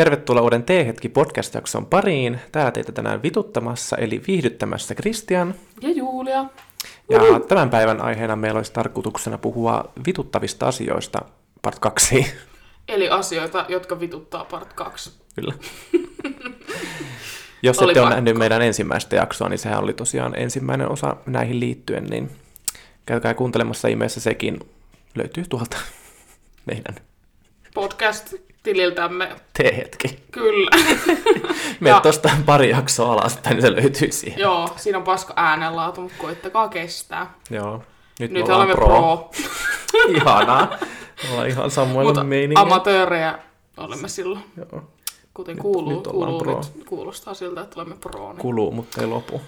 Tervetuloa uuden T-hetki podcast-jakson pariin. Täällä teitä tänään vituttamassa, eli viihdyttämässä Kristian. Ja Julia. Ja tämän päivän aiheena meillä olisi tarkoituksena puhua vituttavista asioista, part 2. Eli asioita, jotka vituttaa part 2. Kyllä. Jos ette ole nähnyt meidän ensimmäistä jaksoa, niin sehän oli tosiaan ensimmäinen osa näihin liittyen, niin käykää kuuntelemassa ihmeessä sekin. Löytyy tuolta meidän Podcast-tililtämme. T-hetki. Kyllä. Mene Ja- tuosta pari jaksoa alaspäin, niin se löytyy siihen. Joo, siinä on paska äänenlaatu, mutta koittakaa kestää. Joo. Nyt, Nyt me olemme pro. Ihanaa. Ollaan ihan samoilla Mutta meiningeillä. amatöörejä olemme silloin. Joo. Kuten Nyt- kuuluu, nyt kuuluu pro. nyt kuulostaa siltä, että olemme pro. Niin. Kuluu, mutta ei lopu.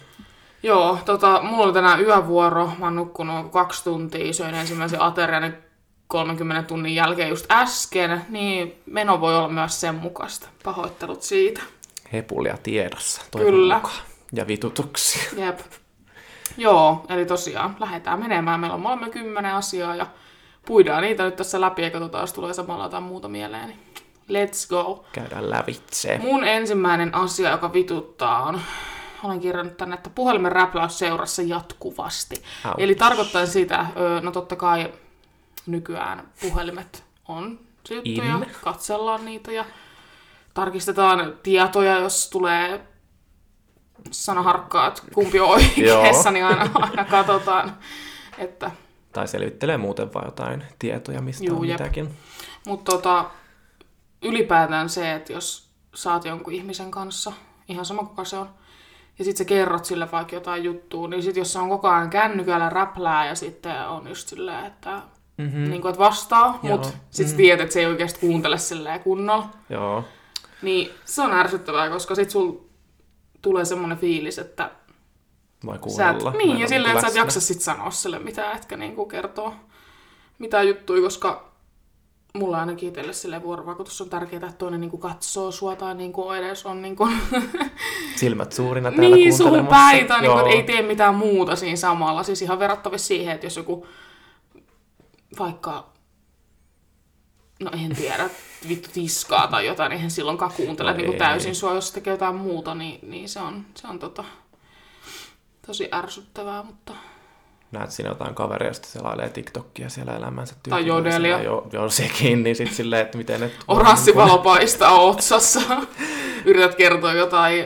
Joo, tota, mulla oli tänään yövuoro. Mä oon nukkunut kaksi tuntia, söin ensimmäisen aterian 30 tunnin jälkeen just äsken, niin meno voi olla myös sen mukaista. Pahoittelut siitä. Hepulia tiedossa. toivon Kyllä. mukaan. Ja vitutuksia. Jep. Joo, eli tosiaan lähdetään menemään. Meillä on molemmilla kymmenen asiaa ja puidaan niitä nyt tässä läpi ja katsotaan, jos tulee samalla jotain muuta mieleen. Niin let's go. Käydään lävitse. Mun ensimmäinen asia, joka vituttaa on, olen kirjannut tänne, että puhelimen räpläys seurassa jatkuvasti. Ouch. Eli tarkoittaa sitä, no totta kai nykyään puhelimet on juttuja, In. katsellaan niitä ja tarkistetaan tietoja, jos tulee sanaharkkaa, että kumpi on oikeassa, niin aina, aina katsotaan, että Tai selvittelee muuten vaan jotain tietoja, mistä Juu, on jep. mitäkin. Mutta tota, ylipäätään se, että jos saat jonkun ihmisen kanssa, ihan sama kuka se on, ja sit sä kerrot sille vaikka jotain juttua, niin sit jos se on koko ajan kännykällä räplää ja sitten on just silleen, että, mm-hmm. niin kuin, että vastaa, mutta sit sä tiedät, että se ei oikeasti kuuntele silleen kunnolla, Joo. niin se on ärsyttävää, koska sit sul tulee semmoinen fiilis, että Vai sä et, niin, ja silleen, että sä et jaksa sit sanoa sille mitään, etkä niinku kertoa mitään juttuja, koska mulla ainakin itselle sille vuorovaikutus on tärkeää, että toinen niinku katsoo sua tai niinku edes on niinku, Silmät suurina täällä niin päin tai niinku, ei tee mitään muuta siinä samalla. Siis ihan verrattavissa siihen, että jos joku vaikka, no en tiedä, vittu tiskaa tai jotain, niin eihän silloinkaan kuuntele No niinku ei. täysin sua, jos tekee jotain muuta, niin, niin se on, se on tota, tosi ärsyttävää, mutta Näet siinä jotain kaveria, josta selailee TikTokia siellä elämänsä Tai jodelia. Joo, joo, sekin, niin sitten silleen, että miten ne... oranssi valo paistaa otsassa. Yrität kertoa jotain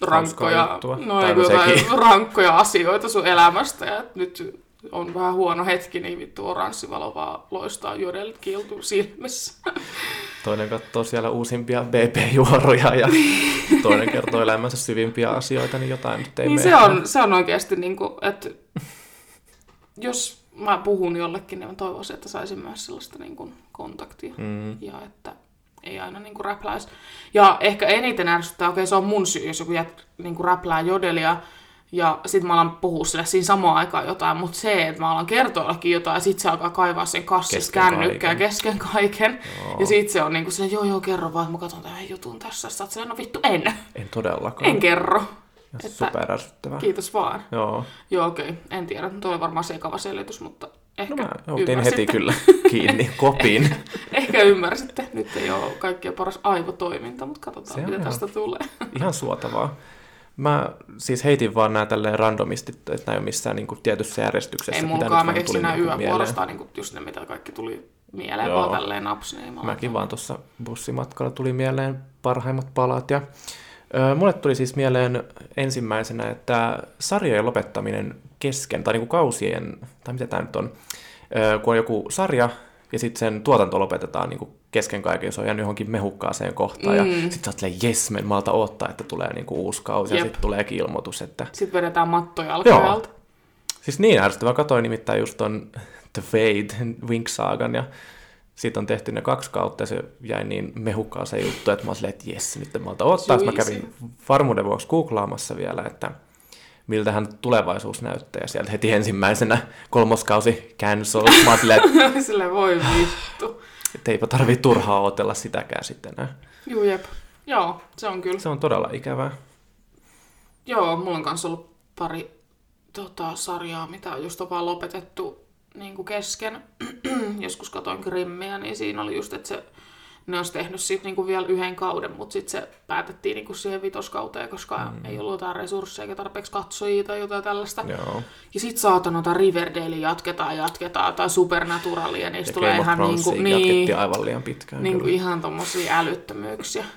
rankkoja, no, Tai ei, jotain rankkoja asioita sun elämästä ja nyt on vähän huono hetki, niin vittu oranssi valo vaan loistaa jodelit kiiltuu silmissä. Toinen katsoo siellä uusimpia BP-juoroja ja toinen kertoo elämänsä syvimpiä asioita, niin jotain nyt ei niin se on, se on oikeasti niin kuin, että jos mä puhun jollekin, niin mä toivoisin, että saisin myös sellaista niin kuin kontaktia. Mm. ja että ei aina niinku räpläisi. Ja ehkä eniten ärsyttää, okei se on mun syy, jos joku jät, niinku räplää jodelia, ja sit mä alan puhua sille siinä samaan aikaan jotain, mutta se, että mä alan kertoa jollekin jotain, ja sit se alkaa kaivaa sen kassissa Kesken kännykkää kesken kaiken. Joo. Ja sit se on niinku silleen, joo joo, kerro vaan, että mä katson tämän jutun tässä. Sä oot silleen, no vittu en, En todellakaan. en kerro. Että- Super ärsyttävää. Kiitos vaan. Joo. Joo okei, en tiedä, tuo oli varmaan sekava selitys, mutta ehkä No mä otin heti kyllä kiinni kopiin. Ehkä ymmärsitte. Nyt ei ole kaikkien paras aivotoiminta, mutta katsotaan, Se mitä ihan- tästä tulee. Ihan suotavaa. Mä siis heitin vaan nää tälleen randomisti, että nää ei ole missään niin kuin, tietyssä järjestyksessä. Ei munkaan, mä keksin nämä niinku yövuorosta niin just ne, mitä kaikki tuli mieleen, Joo. vaan tälleen naps. Niin mä Mäkin vaan tuossa bussimatkalla tuli mieleen parhaimmat palat. Ja, ö, mulle tuli siis mieleen ensimmäisenä, että sarjojen lopettaminen kesken, tai niinku kausien, tai mitä tämä nyt on, ö, kun on joku sarja, ja sitten sen tuotanto lopetetaan niinku kesken kaiken, se on jäänyt johonkin mehukkaaseen kohtaan, mm. ja sitten sä oot silleen, jes, mä en malta odottaa, että tulee niinku uusi kausi, ja Jep. sitten tuleekin ilmoitus, että... Sitten vedetään matto jalkojalta. Siis niin ärsyttävää, katsoin nimittäin just ton The Fade, Wink Sagan, ja siitä on tehty ne kaksi kautta, ja se jäi niin mehukkaan se juttu, että mä olin silleen, että jes, nyt en malta odottaa. Sitten Mä kävin varmuuden vuoksi googlaamassa vielä, että miltähän tulevaisuus näyttää, ja sieltä heti ensimmäisenä kolmoskausi cancel. Mä olin silleen, että, Sille voi vittu. että eipä tarvitse turhaa odotella sitäkään sitten enää. Juu, jep. Joo, se on kyllä. Se on todella ikävää. Joo, mulla on kanssa ollut pari tota, sarjaa, mitä on just vaan lopetettu niin kuin kesken. Joskus katoin Grimmiä, niin siinä oli just, että se Ne olisi tehnyt siitä niinku vielä yhden kauden, mutta sitten se päätettiin niinku siihen vitoskauteen, koska mm. ei ollut jotain resursseja eikä tarpeeksi katsojia tai jotain tällaista. Joo. Ja sit saatana tai Riverdale jatketaan, jatketaan, tai Supernaturalia, niistä Ja tulee Game ihan niinku, niin, aivan liian pitkään. niinku kyllä. ihan tommosia älyttömyyksiä.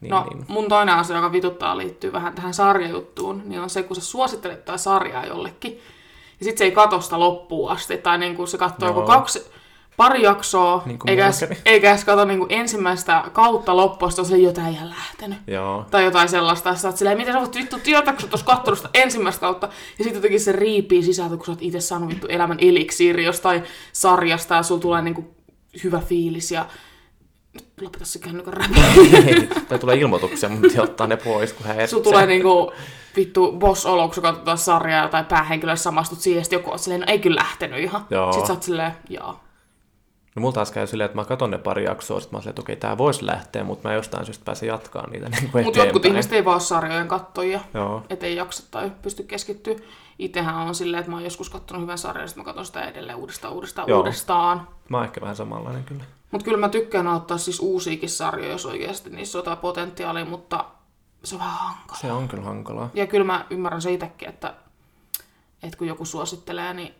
Niin, No, niin. mun toinen asia, joka vituttaa liittyy vähän tähän sarjajuttuun, niin on se, kun sä suosittelet tätä sarjaa jollekin, ja sit se ei katso sitä loppuun asti, tai niin kuin se katsoo joku kaksi, pari jaksoa, Niin kuin eikä, edes, eikä edes katso niin kuin ensimmäistä kautta on se jotain ihan lähtenyt. Joo. Tai jotain sellaista, sä oot silleen, miten sä voit vittu tietää, kun sä oot sitä ensimmäistä kautta, ja sitten jotenkin se riipii sisältä, kun sä oot itse saanut vittu elämän eliksiiri jostain sarjasta, ja sulla tulee niinku hyvä fiilis, ja nyt lopeta se kännykän räpä. Ei, tai tulee ilmoituksia, mutta ottaa ne pois, kun hän Sulla tulee niinku vittu boss-olo, kun sä katsotaan sarjaa tai päähenkilöä samastut siihen, sitten joku on silleen, no ei kyllä lähtenyt ihan. Joo. Sitten sä oot silleen, jaa. No mulla taas käy silleen, että mä katson ne pari jaksoa, sit mä silleen, että okei, tää voisi lähteä, mutta mä jostain syystä pääsen jatkaa niitä niin kuin Mutta jotkut ihmiset ei vaan sarjojen kattojia, Joo. et ei jaksa tai pysty keskittyä. Itsehän on silleen, että mä oon joskus kattonut hyvän sarjan, ja sitten mä katson sitä edelleen uudestaan, uudestaan, Joo. uudestaan. Mä oon ehkä vähän samanlainen kyllä. Mutta kyllä mä tykkään ottaa siis uusiakin sarjoja, jos oikeasti niissä on jotain potentiaalia, mutta se on vähän hankala. Se on kyllä hankalaa. Ja kyllä mä ymmärrän se itsekin, että, että kun joku suosittelee, niin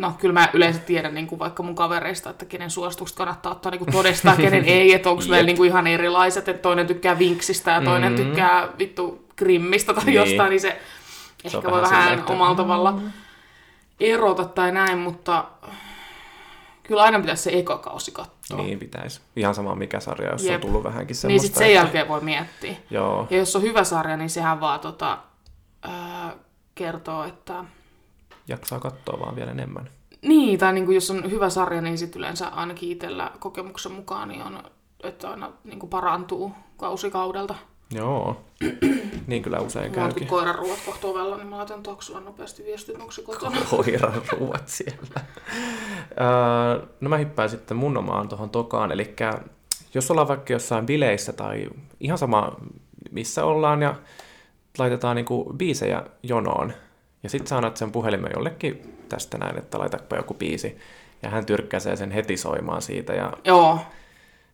no kyllä mä yleensä tiedän niin kuin vaikka mun kavereista, että kenen suositukset kannattaa ottaa niin kuin todestaan, kenen ei, että onko meillä niin kuin ihan erilaiset, että toinen tykkää Vinksistä ja toinen Mm. tykkää vittu Grimmistä tai Niin. jostain, niin se, Se ehkä voi vähän vähän että- omalla tavalla erota tai näin, mutta kyllä aina pitäisi se eka kausi katsoa. Niin pitäisi. Ihan sama mikä sarja, jos Jep. on tullut vähänkin Niin semmoista. sit sen että- jälkeen voi miettiä. Joo. Ja jos on hyvä sarja, niin sehän vaan tota, ää, kertoo, että... Jaksaa katsoa vaan vielä enemmän. Niin, tai niin kuin jos on hyvä sarja, niin sitten yleensä ainakin itsellä kokemuksen mukaan niin on, että aina niin kuin parantuu kausikaudelta. Joo. niin kyllä usein onkin käykin. koiran ruoat kohta ovella, niin mä laitan taksulla nopeasti viestit, onko se kotona. Koiran ruuat siellä. Öö, no mä hyppään sitten mun omaan tuohon tokaan. Eli jos ollaan vaikka jossain bileissä tai ihan sama missä ollaan ja laitetaan niinku biisejä jonoon. Ja sit sä annat sen puhelimen jollekin tästä näin, että laitapa joku biisi. Ja hän tyrkkäsee sen heti soimaan siitä. Ja Joo.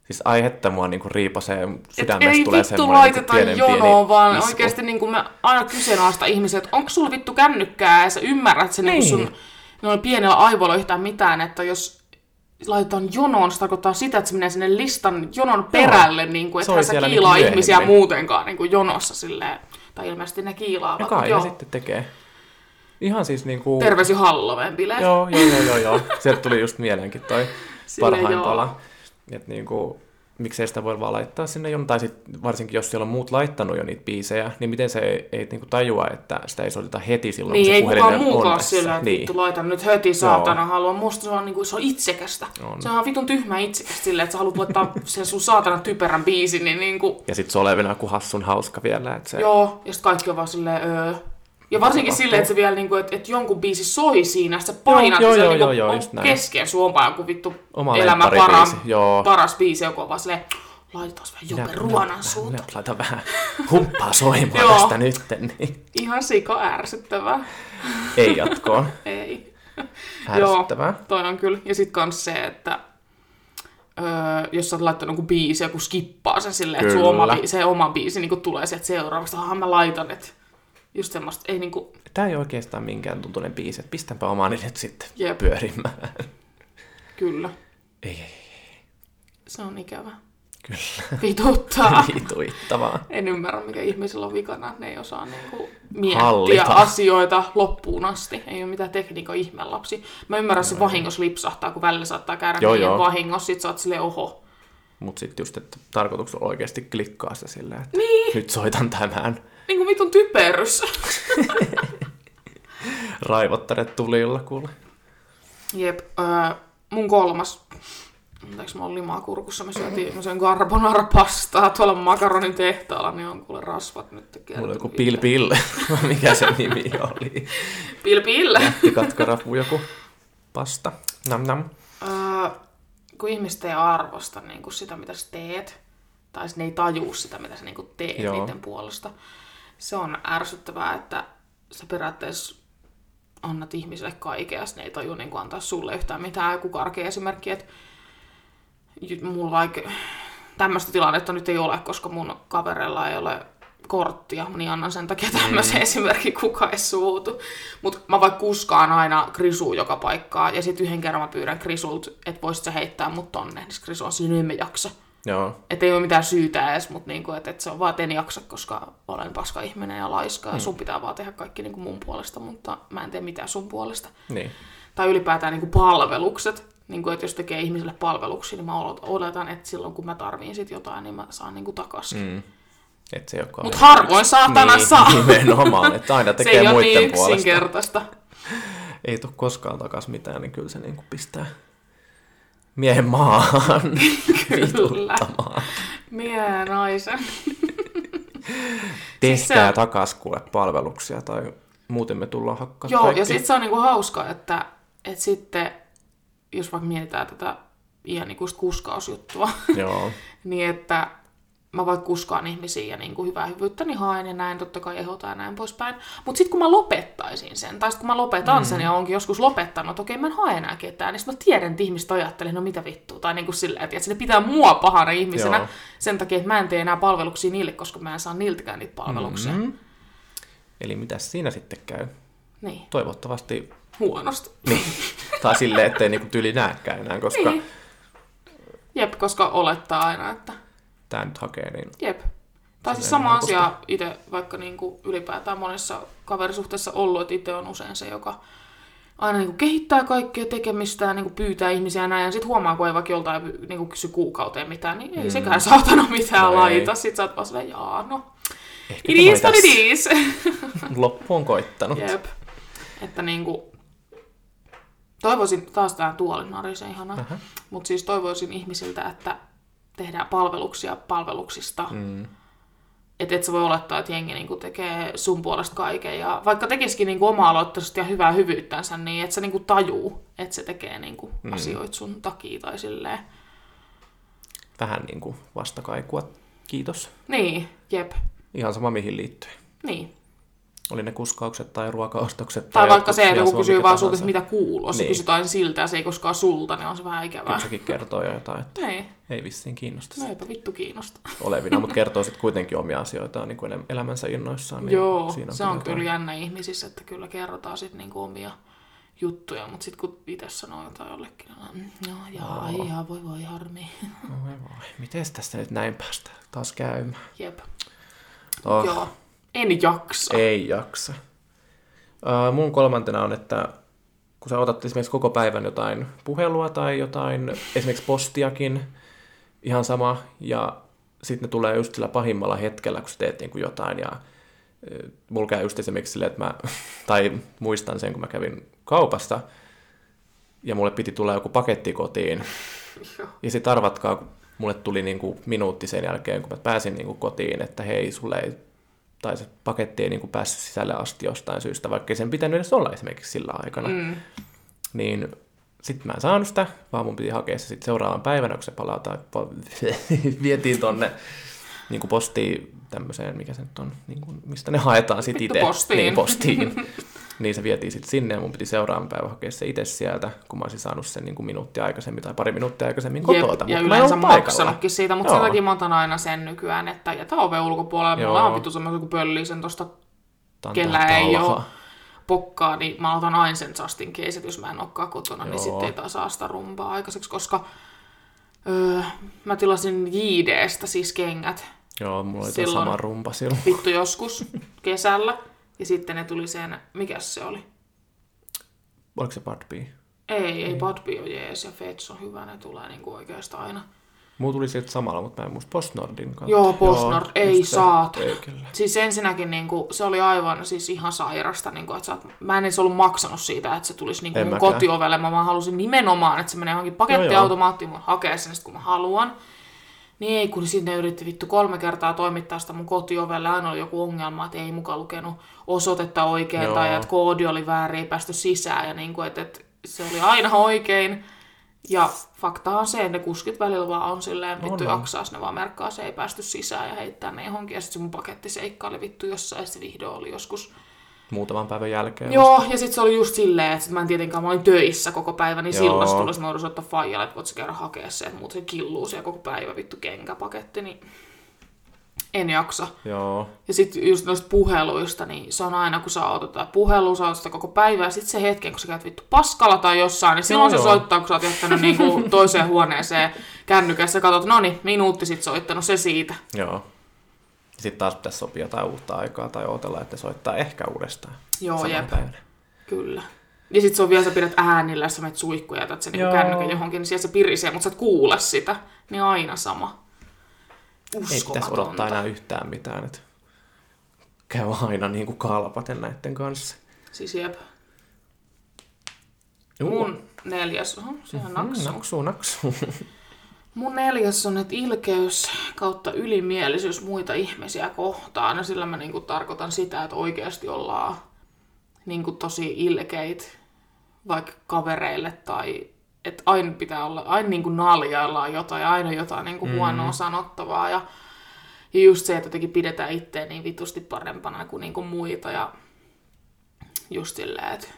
siis aihetta mua niinku riipasee, Et sydämestä ei tulee vittu semmoinen niinku laiteta pienen jonoon, vaan isku. oikeasti niin kuin mä aina kyseenalaista ihmisiä, että onko sulla vittu kännykkää ja sä ymmärrät sen niin. Niin. sun noilla pienellä aivoilla yhtään mitään, että jos laitetaan jonoon, se tarkoittaa sitä, että se menee sinne listan jonon perälle, niin kuin, että sä siellä kiilaa niinku ihmisiä muutenkaan niin kuin jonossa silleen. Tai ilmeisesti ne kiilaavat. Ja kai joo. sitten tekee. Ihan siis niinku... Terveys jo Halloween bileet. Joo, joo, joo, joo, joo. Sieltä tuli just mieleenkin toi Silleen parhain joo. pala. Että niinku, miksei sitä voi vaan laittaa sinne jon, tai sit varsinkin jos siellä on muut laittanut jo niitä biisejä, niin miten se ei, ei niinku tajua, että sitä ei soiteta heti silloin, Niin, kun se ei puhelin kukaan muukaan sillä, että niin. vittu laitan nyt heti saatana haluan. Musta se on, niin kuin, se on itsekästä. On. Se on vitun tyhmä itsekästä silleen, että sä haluat laittaa sen sun saatana typerän biisin, niin, niin kuin, Ja sit se olevina kuin hassun hauska vielä, että se... Joo, ja sitten kaikki on vaan silleen, öö. Ja varsinkin silleen, että se vielä niinku, että et jonkun biisi soi siinä, että sä painat, Joo, ja se joo, niinku joo, joo, on näin. kesken suompaa joku vittu Oma lempparibiisi, paras, joo. paras biisi, joku on vaan silleen, laitetaan vähän Jope Ruonan suuta. Laita vähän humppaa soimaan Joo. tästä nytten, niin Ihan sika ärsyttävää. ei jatkoon. Ei. Ärsyttävää. Joo, toi on kyllä. Ja sit kans se, että öö, jos sä oot laittanut joku biisi, joku skippaa sen silleen, että sun oma, se oma biisi niin tulee sieltä seuraavasta, aha mä laitan, että just semmoista, ei niinku, Tämä ei oikeastaan minkään tuntuinen biisi, että pistänpä omani nyt sitten Jep. pyörimään. kyllä. Ei, ei, ei, Se on ikävä. kyllä. Vituttaa. Vituittavaa. En ymmärrä, mikä ihmisillä on vikana. Ne ei osaa niinku miettiä Hallita. asioita loppuun asti. Ei ole mitään tekniikan ihmelapsi. Mä ymmärrän, että se vahingossa lipsahtaa, kun välillä saattaa käydä Joo, joo. vahingossa. Sit sä oot silleen, oho. Mutta sitten just, että tarkoituksella oikeasti klikkaa sitä silleen, että niin. nyt soitan tämän Niin kuin vitun typerys. raivottaret tulilla, kuule. Jep. Öö, mun kolmas. Anteeksi, mä oon limaa kurkussa. Mä syötiin, mä söin carbonara-pastaa tuolla makaronin tehtaalla, niin on kuule rasvat nyt Mulla on joku kertoo. Pil Pil, mikä se nimi oli. Pil pil. Katkarapu joku pasta. Nam nam. Öö, kun ihmiset ei arvosta niin kuin sitä, mitä sä teet, tai ne ei tajuu sitä, mitä sä niin kuin teet. Joo. niiden puolesta, se on ärsyttävää, että sä periaatteessa annat ihmisille kaikkea, ne ei taju niin antaa sulle yhtään mitään. Joku karkea esimerkki, että mulla vaikka tämmöistä tilannetta nyt ei ole, koska mun kavereilla ei ole korttia, niin annan sen takia tämmöisen mm. esimerkin, kuka ei suutu. Mutta mä vaikka kuskaan aina Krisu joka paikkaa, ja sitten yhden kerran mä pyydän Krisult, että voisit sä heittää mut tonne, niin Krisu on siinä, emme jaksa. Joo. Että ei ole mitään syytä edes, mutta niinku, että et se on vaan, että en jaksa, koska olen paska ihminen ja laiska, ja sun pitää vaan tehdä kaikki niinku mun puolesta, mutta mä en tee mitään sun puolesta. Niin. Tai ylipäätään niinku palvelukset. Niinku, että jos tekee ihmiselle palveluksia, niin mä oletan, että silloin kun mä tarviin sit jotain, niin mä saan niinku takaisin. Mm. Et se Mutta harvoin saatana niin, saa. Nimenomaan, että aina se tekee ei ole muiden niin puolesta. yksinkertaista. Ei tule koskaan takas mitään, niin kyllä se niinku pistää miehen maahan Kyllä. vituttamaan. Miehen naisen. Tehkää se- takas kuule palveluksia tai muuten me tullaan hakkaa Joo, kaikki. ja sitten se on niinku hauska, että, että sitten, jos vaikka mietitään tätä ihan ikuista kuskausjuttua, Joo. niin että mä vaikka kuskaan ihmisiä ja niin kuin hyvää hyvyyttä, niin haen ja näin, totta kai ehdotan ja näin poispäin. Mutta sitten kun mä lopettaisin sen, tai sitten kun mä lopetan sen ja onkin joskus lopettanut, että okei mä en hae enää ketään, niin sitten mä tiedän, että ihmiset ajattelee, no mitä vittua, tai niin kuin silleen, että ne pitää mua pahana ihmisenä Joo. sen takia, että mä en tee enää palveluksia niille, koska mä en saa niiltäkään niitä palveluksia. Mm-hmm. Mm. Eli mitä siinä sitten käy? Niin, Toivottavasti, huonosti. niin, tai silleen, ettei niinku tyli näkään enää, koska Niin. Jep, koska olettaa aina, että tämä nyt hakee, niin Jep. Tai siis sama helposti. asia itse vaikka niinku ylipäätään monessa kaverisuhteessa ollut, että itse on usein se, joka aina niinku kehittää kaikkea tekemistä ja niinku pyytää ihmisiä ja näin. Ja sitten huomaa, kun ei vaikka joltain niinku kysy kuukauteen mitään, niin ei mm. sekään saatana mitään No no ei. laita. Sitten sä oot vaan silleen, jaa, no. ehkä It tämä is what oli it tässä. is. Loppu on koittanut. Jep. Että niinku, toivoisin, taas tää tuoli narisee ihanaa, Aha. mutta siis toivoisin ihmisiltä, että tehdään palveluksia palveluksista. Mm. Että et sä voi olettaa, että jengi niinku tekee sun puolesta kaiken. Ja vaikka tekisikin niinku oma-aloitteisesti ja hyvää hyvyyttänsä, niin et sä niinku tajuu, että se tekee niinku mm. asioita sun takia tai silleen. Vähän niin kuin vastakaikua. Kiitos. Niin, jep. Ihan sama mihin liittyy. Niin. Oli ne kuskaukset tai ruokaostokset. Tai vaikka jotkut se, että joku kysyy vaan sulta, mitä kuuluu. Se Niin. kysyt aina siltä ja se ei koskaan sulta, niin on se vähän ikävää. Kyllä sekin kertoo jo jotain, että Niin. ei vissiin kiinnosta No eipä vittu kiinnosta. olevina, mutta kertoo sitten kuitenkin omia asioitaan niin kuin elä- elämänsä innoissaan. Niin Joo, siinä se on jotain. kyllä jännä ihmisissä, että kyllä kerrotaan sitten niinku omia juttuja, mutta sitten kun itse sanoo jotain jollekin, niin no jaa, Joo. jaa, voi voi harmi. Oi voi, miten tästä nyt näin päästä taas käymään? Jep. Oh, Joo. En jaksa. Ei jaksa. Uh, mun kolmantena on, että kun sä otat esimerkiksi koko päivän jotain puhelua tai jotain, esimerkiksi postiakin, ihan sama, ja sitten ne tulee just sillä pahimmalla hetkellä, kun sä teet niin kuin jotain, ja eh, mulla käy just esimerkiksi silleen, että mä, tai muistan sen, kun mä kävin kaupassa, ja mulle piti tulla joku paketti kotiin, ja sitten arvatkaa, kun mulle tuli niinku minuutti sen jälkeen, kun mä pääsin niinku kotiin, että hei, sulle ei, tai se paketti ei niinku päässyt sisälle asti jostain syystä, vaikka sen pitänyt edes olla esimerkiksi sillä aikana. Mm. Niin sitten mä en saanut sitä, vaan mun piti hakea se sitten seuraavan päivänä, kun se palataan, vietiin tonne niin kuin postiin tämmöiseen, mikä se nyt on, niin kuin, mistä ne haetaan sitten itse. postiin. Niin, postiin. niin se vietiin sitten sinne ja mun piti seuraavan päivän hakea se itse sieltä, kun mä olisin saanut sen niin kuin minuuttia aikaisemmin tai pari minuuttia aikaisemmin Jep, kotoa. ja mä en yleensä paikalla. maksanutkin siitä, mutta Joo. sen takia mä otan aina sen nykyään, että jätä oven ulkopuolelle. Joo. Mulla on vittu semmoisen kuin pöllii sen tosta Antaa kellä ei ole pokkaa, niin mä otan aina sen just in case, että jos mä en olekaan kotona, niin Joo. sitten ei taas saa sitä rumpaa aikaiseksi, koska öö, mä tilasin JDstä siis kengät Joo, mulla oli Silloin- sama rumpa silloin. vittu joskus kesällä, ja sitten ne tuli sen, mikä se oli? Oliko se Bad Bee? Ei, ei Badby on jees ja Fets on hyvä, ne tulee niinku oikeastaan aina. Mulla tuli sieltä samalla, mutta mä en muista Postnordin kautta. Joo, Postnord, ei saata. Ei kyllä. Siis ensinnäkin niinku, se oli aivan siis ihan sairasta, niinku, että oot, mä en edes ollut maksanut siitä, että se tulisi niinku En mun mäkään. kotiovelle. Mä vaan halusin nimenomaan, että se menee johonkin pakettiautomaattiin, mun hakee sen sit, kun mä haluan. Niin ei, kun sinne yritti vittu kolme kertaa toimittaa sitä mun kotiovelle. Aina oli joku ongelma, että ei mukaan lukenut osoitetta oikein Joo. tai että koodi oli väärin, ei päästy sisään. Ja niinku, että, että se oli aina oikein. Ja fakta on se, että ne kuskit välillä vaan on silleen, vittu on. jaksaa, ne vaan merkkaa, se ei päästy sisään ja heittää ne johonkin. Ja sitten se mun paketti seikkaili vittu jossain, ja se vihdoin oli joskus muutaman päivän jälkeen. Joo, ja sitten se oli just silleen, että sit mä en tietenkään, mä olin töissä koko päivä, niin Joo. silloin se tuli, että mä joudun soittaa faijalle, että voit käydä hakea se, että muuten se killuu siellä koko päivä, vittu kenkäpaketti, niin en jaksa. Joo. Ja sitten just noista puheluista, niin se on aina, kun sä otat jotain puhelua, sä sitä koko päivää, ja sitten se hetken, kun sä käyt vittu paskalla tai jossain, niin silloin Joo, se joo. soittaa, kun sä oot jättänyt niinku toiseen huoneeseen kännykässä, katsot, no niin, minuutti sitten soittanut, se siitä. Joo. Sitten taas pitäisi sopia jotain uutta aikaa tai odotella, että soittaa ehkä uudestaan. Joo, jep. päivänä. Kyllä. Ja sit se on vielä, sä pidät äänillä, jos sä menet suihkuun ja jätät sen Joo. kännykän johonkin, niin siellä se pirisee, mutta sä et kuule sitä. Niin aina sama. Ei pitäisi odottaa enää yhtään mitään. Että käy aina niin kuin kalpaten näiden kanssa. Siis jep. Juu. Mun neljäs, oho, sehän Mm, naksuu. naksuu, naksuu. Mun neljäs on, että ilkeys kautta ylimielisyys muita ihmisiä kohtaan. Ja sillä mä niinku tarkoitan sitä, että oikeasti ollaan niinku tosi ilkeit vaikka kavereille tai että aina pitää olla, aina niinku naljaillaan jotain ja aina jotain niinku huonoa sanottavaa. Ja, ja just se, että jotenkin pidetään itseä niin vitusti parempana kuin niinku muita ja just silleen, että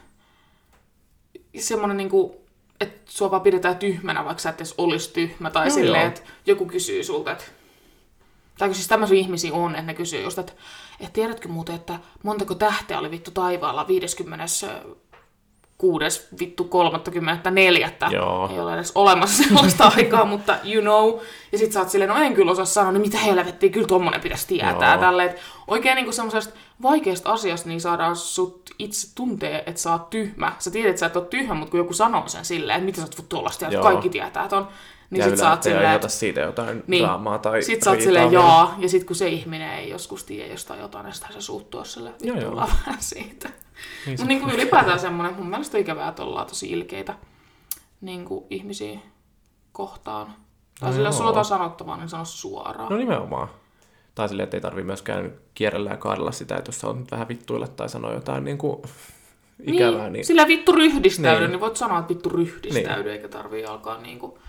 semmoinen niinku, että sua vaan pidetään tyhmänä, vaikka sä et edes olisi tyhmä. Tai Joo, silleen, että joku kysyy sulta, että tai siis tämmöisiä ihmisiä on, että ne kysyy just, että, että tiedätkö muuten, että montako tähteä oli vittu taivaalla 56. vittu 34. Joo. Ei ole edes olemassa sellaista aikaa, mutta you know. Ja sit sä oot silleen, no en kyllä osaa sanoa, niin mitä helvettiä, kyllä tommonen pitäisi tietää. Joo. Tälleen, että oikein niinku semmoisesta vaikeasta asiasta niin saadaan sut itse tuntee, että sä oot tyhmä. Sä tiedät, että sä et ole tyhmä, mutta kun joku sanoo sen silleen, että mitä sä oot tuollaista, että kaikki tietää ton. Niin ja sit sä oot silleen, että siitä jotain niin. draamaa tai Sit sä oot silleen jaa, ja sit kun se ihminen ei joskus tiedä jostain jotain, niin sitten se suuttuu sille Joo, joo. vittuillaan vähän siitä. Niin Mutta niin kuin ylipäätään semmoinen, mun mielestä on ikävää, että ollaan tosi ilkeitä niin kuin ihmisiä kohtaan. Tai No sillä jos sulla on sanottavaa, niin sano suoraan. No nimenomaan. Tai silleen, että ei tarvi myöskään kierrellä ja kaadella sitä, että jos sä oot nyt vähän vittuilla tai sanoa jotain niin kuin ikävää, niin, niin Sillä vittu ryhdistäydy, niin. Niin. niin voit sanoa, että vittu ryhdistäydy, niin. eikä tarvii alkaa niinku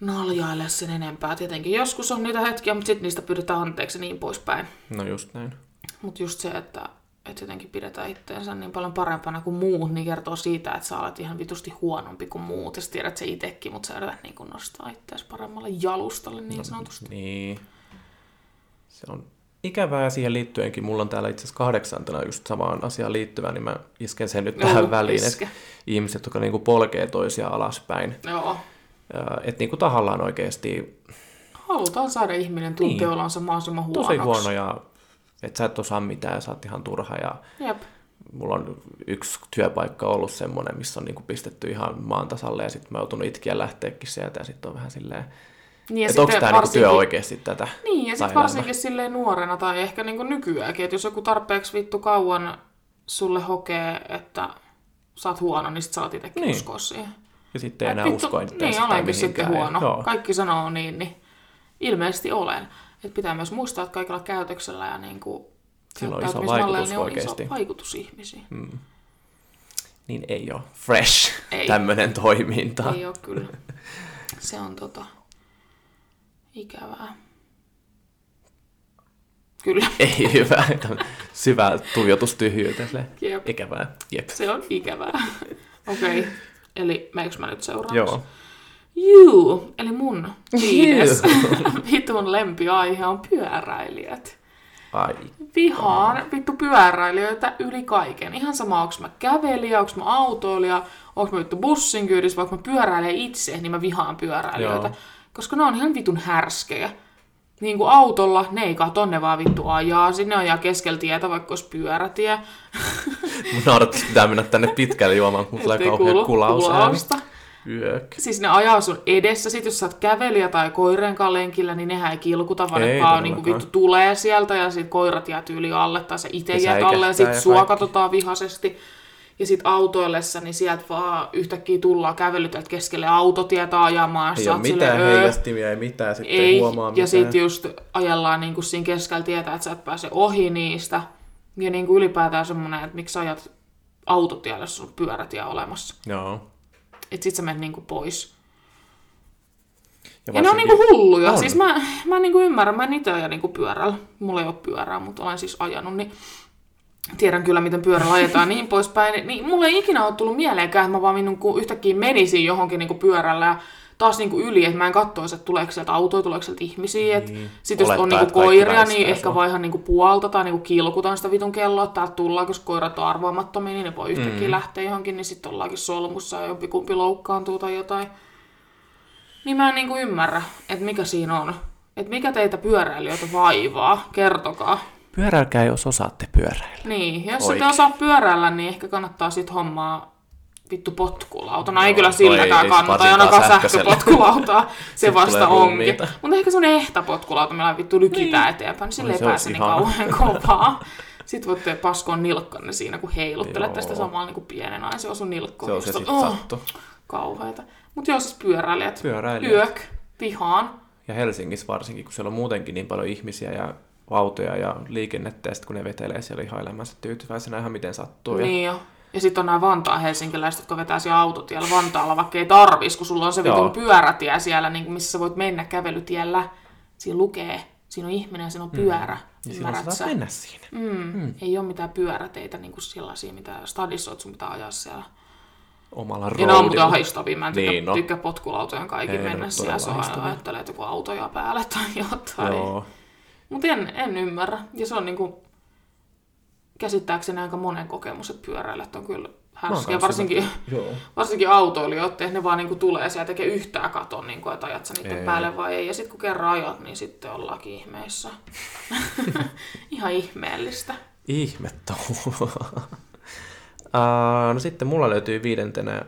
naljailla sen enempää. Tietenkin joskus on niitä hetkiä, mutta sitten niistä pyydetään anteeksi niin poispäin. no just näin. Mutta just se, että, että jotenkin pidetään itteensä niin paljon parempana kuin muut, niin kertoo siitä, että sä olet ihan vitusti huonompi kuin muut. Ja sä tiedät se itsekin, mutta sä yrität niin nostaa itseäsi paremmalle jalustalle niin sanotusti. Niin. Se on ikävää siihen liittyenkin. Mulla on täällä itse asiassa kahdeksantena just samaan asiaan liittyvä, niin mä isken sen nyt tähän väliin. iske. Että ihmiset, jotka niinku polkee toisia alaspäin. Joo. Että niinku tahallaan oikeasti Halutaan saada ihminen tuntea Niin. olonsa mahdollisimman huonoksi. tosi huono ja että sä et osaa mitään ja sä oot ihan turha. Ja Jep. mulla on yksi työpaikka ollut semmoinen, missä on niinku pistetty ihan maan tasalle ja sitten mä oon joutunut itkiä lähteäkin sieltä ja sitten on vähän silleen, Niin, että onko tämä niinku varsinkin- työ oikeasti tätä? Niin, ja sitten varsinkin silleen nuorena tai ehkä niinku nykyäänkin, että jos joku tarpeeksi vittu kauan sulle hokee, että sä oot huono, niin sit sä oot itsekin Niin. niin. uskoa siihen. Ja sitten ei enää vittu, usko Niin, olenkin sitten huono. Joo. Kaikki sanoo niin, niin ilmeisesti olen. Et pitää myös muistaa, että kaikilla käytöksellä ja niinku Sillä on iso vaikutus niin on oikeasti. iso vaikutus ihmisiin. Mm. Niin ei ole fresh Ei. tämmöinen toiminta. Ei ole kyllä. Se on tota ikävää. Kyllä, Ei hyvä. Syvä tuijotus tyhjyyteen. Jep. Ikävää. Jep. se on ikävää. Okei, okay. eli meikö mä nyt seuraavaksi? Joo. Juu, eli mun viides vitun lempiaihe on pyöräilijät. Ai. Vihaan vittu pyöräilijöitä yli kaiken. Ihan sama, onko mä kävelijä, onko mä autoilija, onko mä vittu bussin kyydissä, vaikka mä pyöräilen itse, niin mä vihaan pyöräilijöitä. Joo. Koska ne on ihan vitun härskejä. Niin kuin autolla, ne ei kato, ne vaan vittu ajaa. Sinne ajaa keskellä tietä, vaikka olisi pyörätie. Mun naurattis pitää mennä tänne pitkälle juomaan, kun tulee kauhean kulaus. kulausta. Yök. Siis ne ajaa sun edessä, sit jos sä oot kävelijä tai koireen kanssa lenkillä, niin nehän ei kilkuta, vaan Ei ne vaan niinku vittu tulee sieltä ja sit koirat jää tyyli alle tai sä itse Ja jäät alle ja sit sua kaikki. katsotaan vihaisesti. Ja sit autoillessa, niin sieltä vaan yhtäkkiä tullaan kävelytä keskelle autotietä ajamaan. Ei ole mitään silleen, "Öö, heijastimia, ei mitään, sitten ei, ei, huomaa ja mitään. sit just ajellaan niinku siinä keskellä tietää, että sä et pääse ohi niistä. Ja niinku ylipäätään semmonen, että miksi ajat autotielle, jos on pyörätie olemassa. Joo. Et sit sä menet niinku pois. Ja, Ja ne on niinku hulluja. On. Siis mä, mä en niinku ymmärrä, mä en itse aja niinku pyörällä. Mulla ei ole pyörää, mutta olen siis ajanut. Niin tiedän kyllä, miten pyörällä ajetaan ja niin poispäin, niin mulle ei ikinä ole tullut mieleenkään, että mä vaan niin kuin yhtäkkiä menisin johonkin niin kuin pyörällä ja taas niin kuin yli, että mä en katsoisi, että tuleeko sieltä autoja, tuleeko sieltä ihmisiä. Niin. Sitten jos on niin kuin koiria, niin ehkä sua. vaihan niin kuin puolta tai niin kuin kilkutan sitä vitun kelloa, että täältä tullaan, koska koirat on arvaamattomia, niin ne voi yhtäkkiä Mm. lähteä johonkin, niin sitten ollaankin solmussa ja jompikumpi loukkaantuu tai jotain. Niin mä en niin kuin ymmärrä, että mikä siinä on. Että mikä teitä pyöräilijöitä vaivaa, kertokaa. Pyöräilkää, jos osaatte pyöräillä. Niin, jos Oikein. ette osaa pyöräillä, niin ehkä kannattaa sit hommaa vittu potkulauta. No ei kyllä silläkään ei kannata, ei ainakaan sähköpotkulautaa. Se Sitten vasta onkin. Mutta ehkä sun ehtä potkulauta, millä vittu lykitään Niin. eteenpäin, niin sille Oi, ei se pääse niin kauhean kovaa. Sitten voitte paskoon nilkkanne siinä, kun heiluttelette Joo. sitä samalla niin kuin pienen aina. Se osuu nilkkoon. Se on se sitten oh, sattu. Kauheita. Mutta joo, siis pyöräilijät. Pyöräilijät. Yök, vihaan. Ja Helsingissä varsinkin, kun siellä on muutenkin niin paljon ihmisiä ja autoja ja liikennettä, ja sitten kun ne vetelee siellä ihan elämänsä tyytyväisenä ihan miten sattuu. Ja... Niin jo. Ja sitten on nämä Vantaan helsinkiläiset, jotka vetää siellä autotiellä Vantaalla, vaikka ei tarvis, kun sulla on se vitun pyörätie siellä, niin missä sä voit mennä kävelytiellä. Siinä lukee, siinä on ihminen ja siinä on pyörä. Niin silloin Ymmärrät sä mennä siinä. Mm. Mm. Ei ole mitään pyöräteitä niin kuin sellaisia, mitä stadissa oot, sun pitää ajaa siellä. Omalla Ja ne on muuten roadilla. ahistavia. Mä en tykkää, Niin, no. tykkää potkulautojen kaikki Ei, mennä siellä. Se ahistavia. ajattelee, että joku autoja päälle tai jotain. Joo. Mutta en, en ymmärrä. Ja se on niinku, käsittääkseni aika monen kokemus, että pyöräilijät on kyllä härskiä. Varsinkin, Joo. varsinkin autoilijoille, että ne vaan niinku tulee siellä tekee yhtään katon, niinku, että ajat sä niiden Ei. päälle vai ei. Ja sitten kun kerran ajat, niin sitten ollaankin ihmeissä. Ihan ihmeellistä. Ihme touhua. uh, no sitten mulla löytyy viidentenä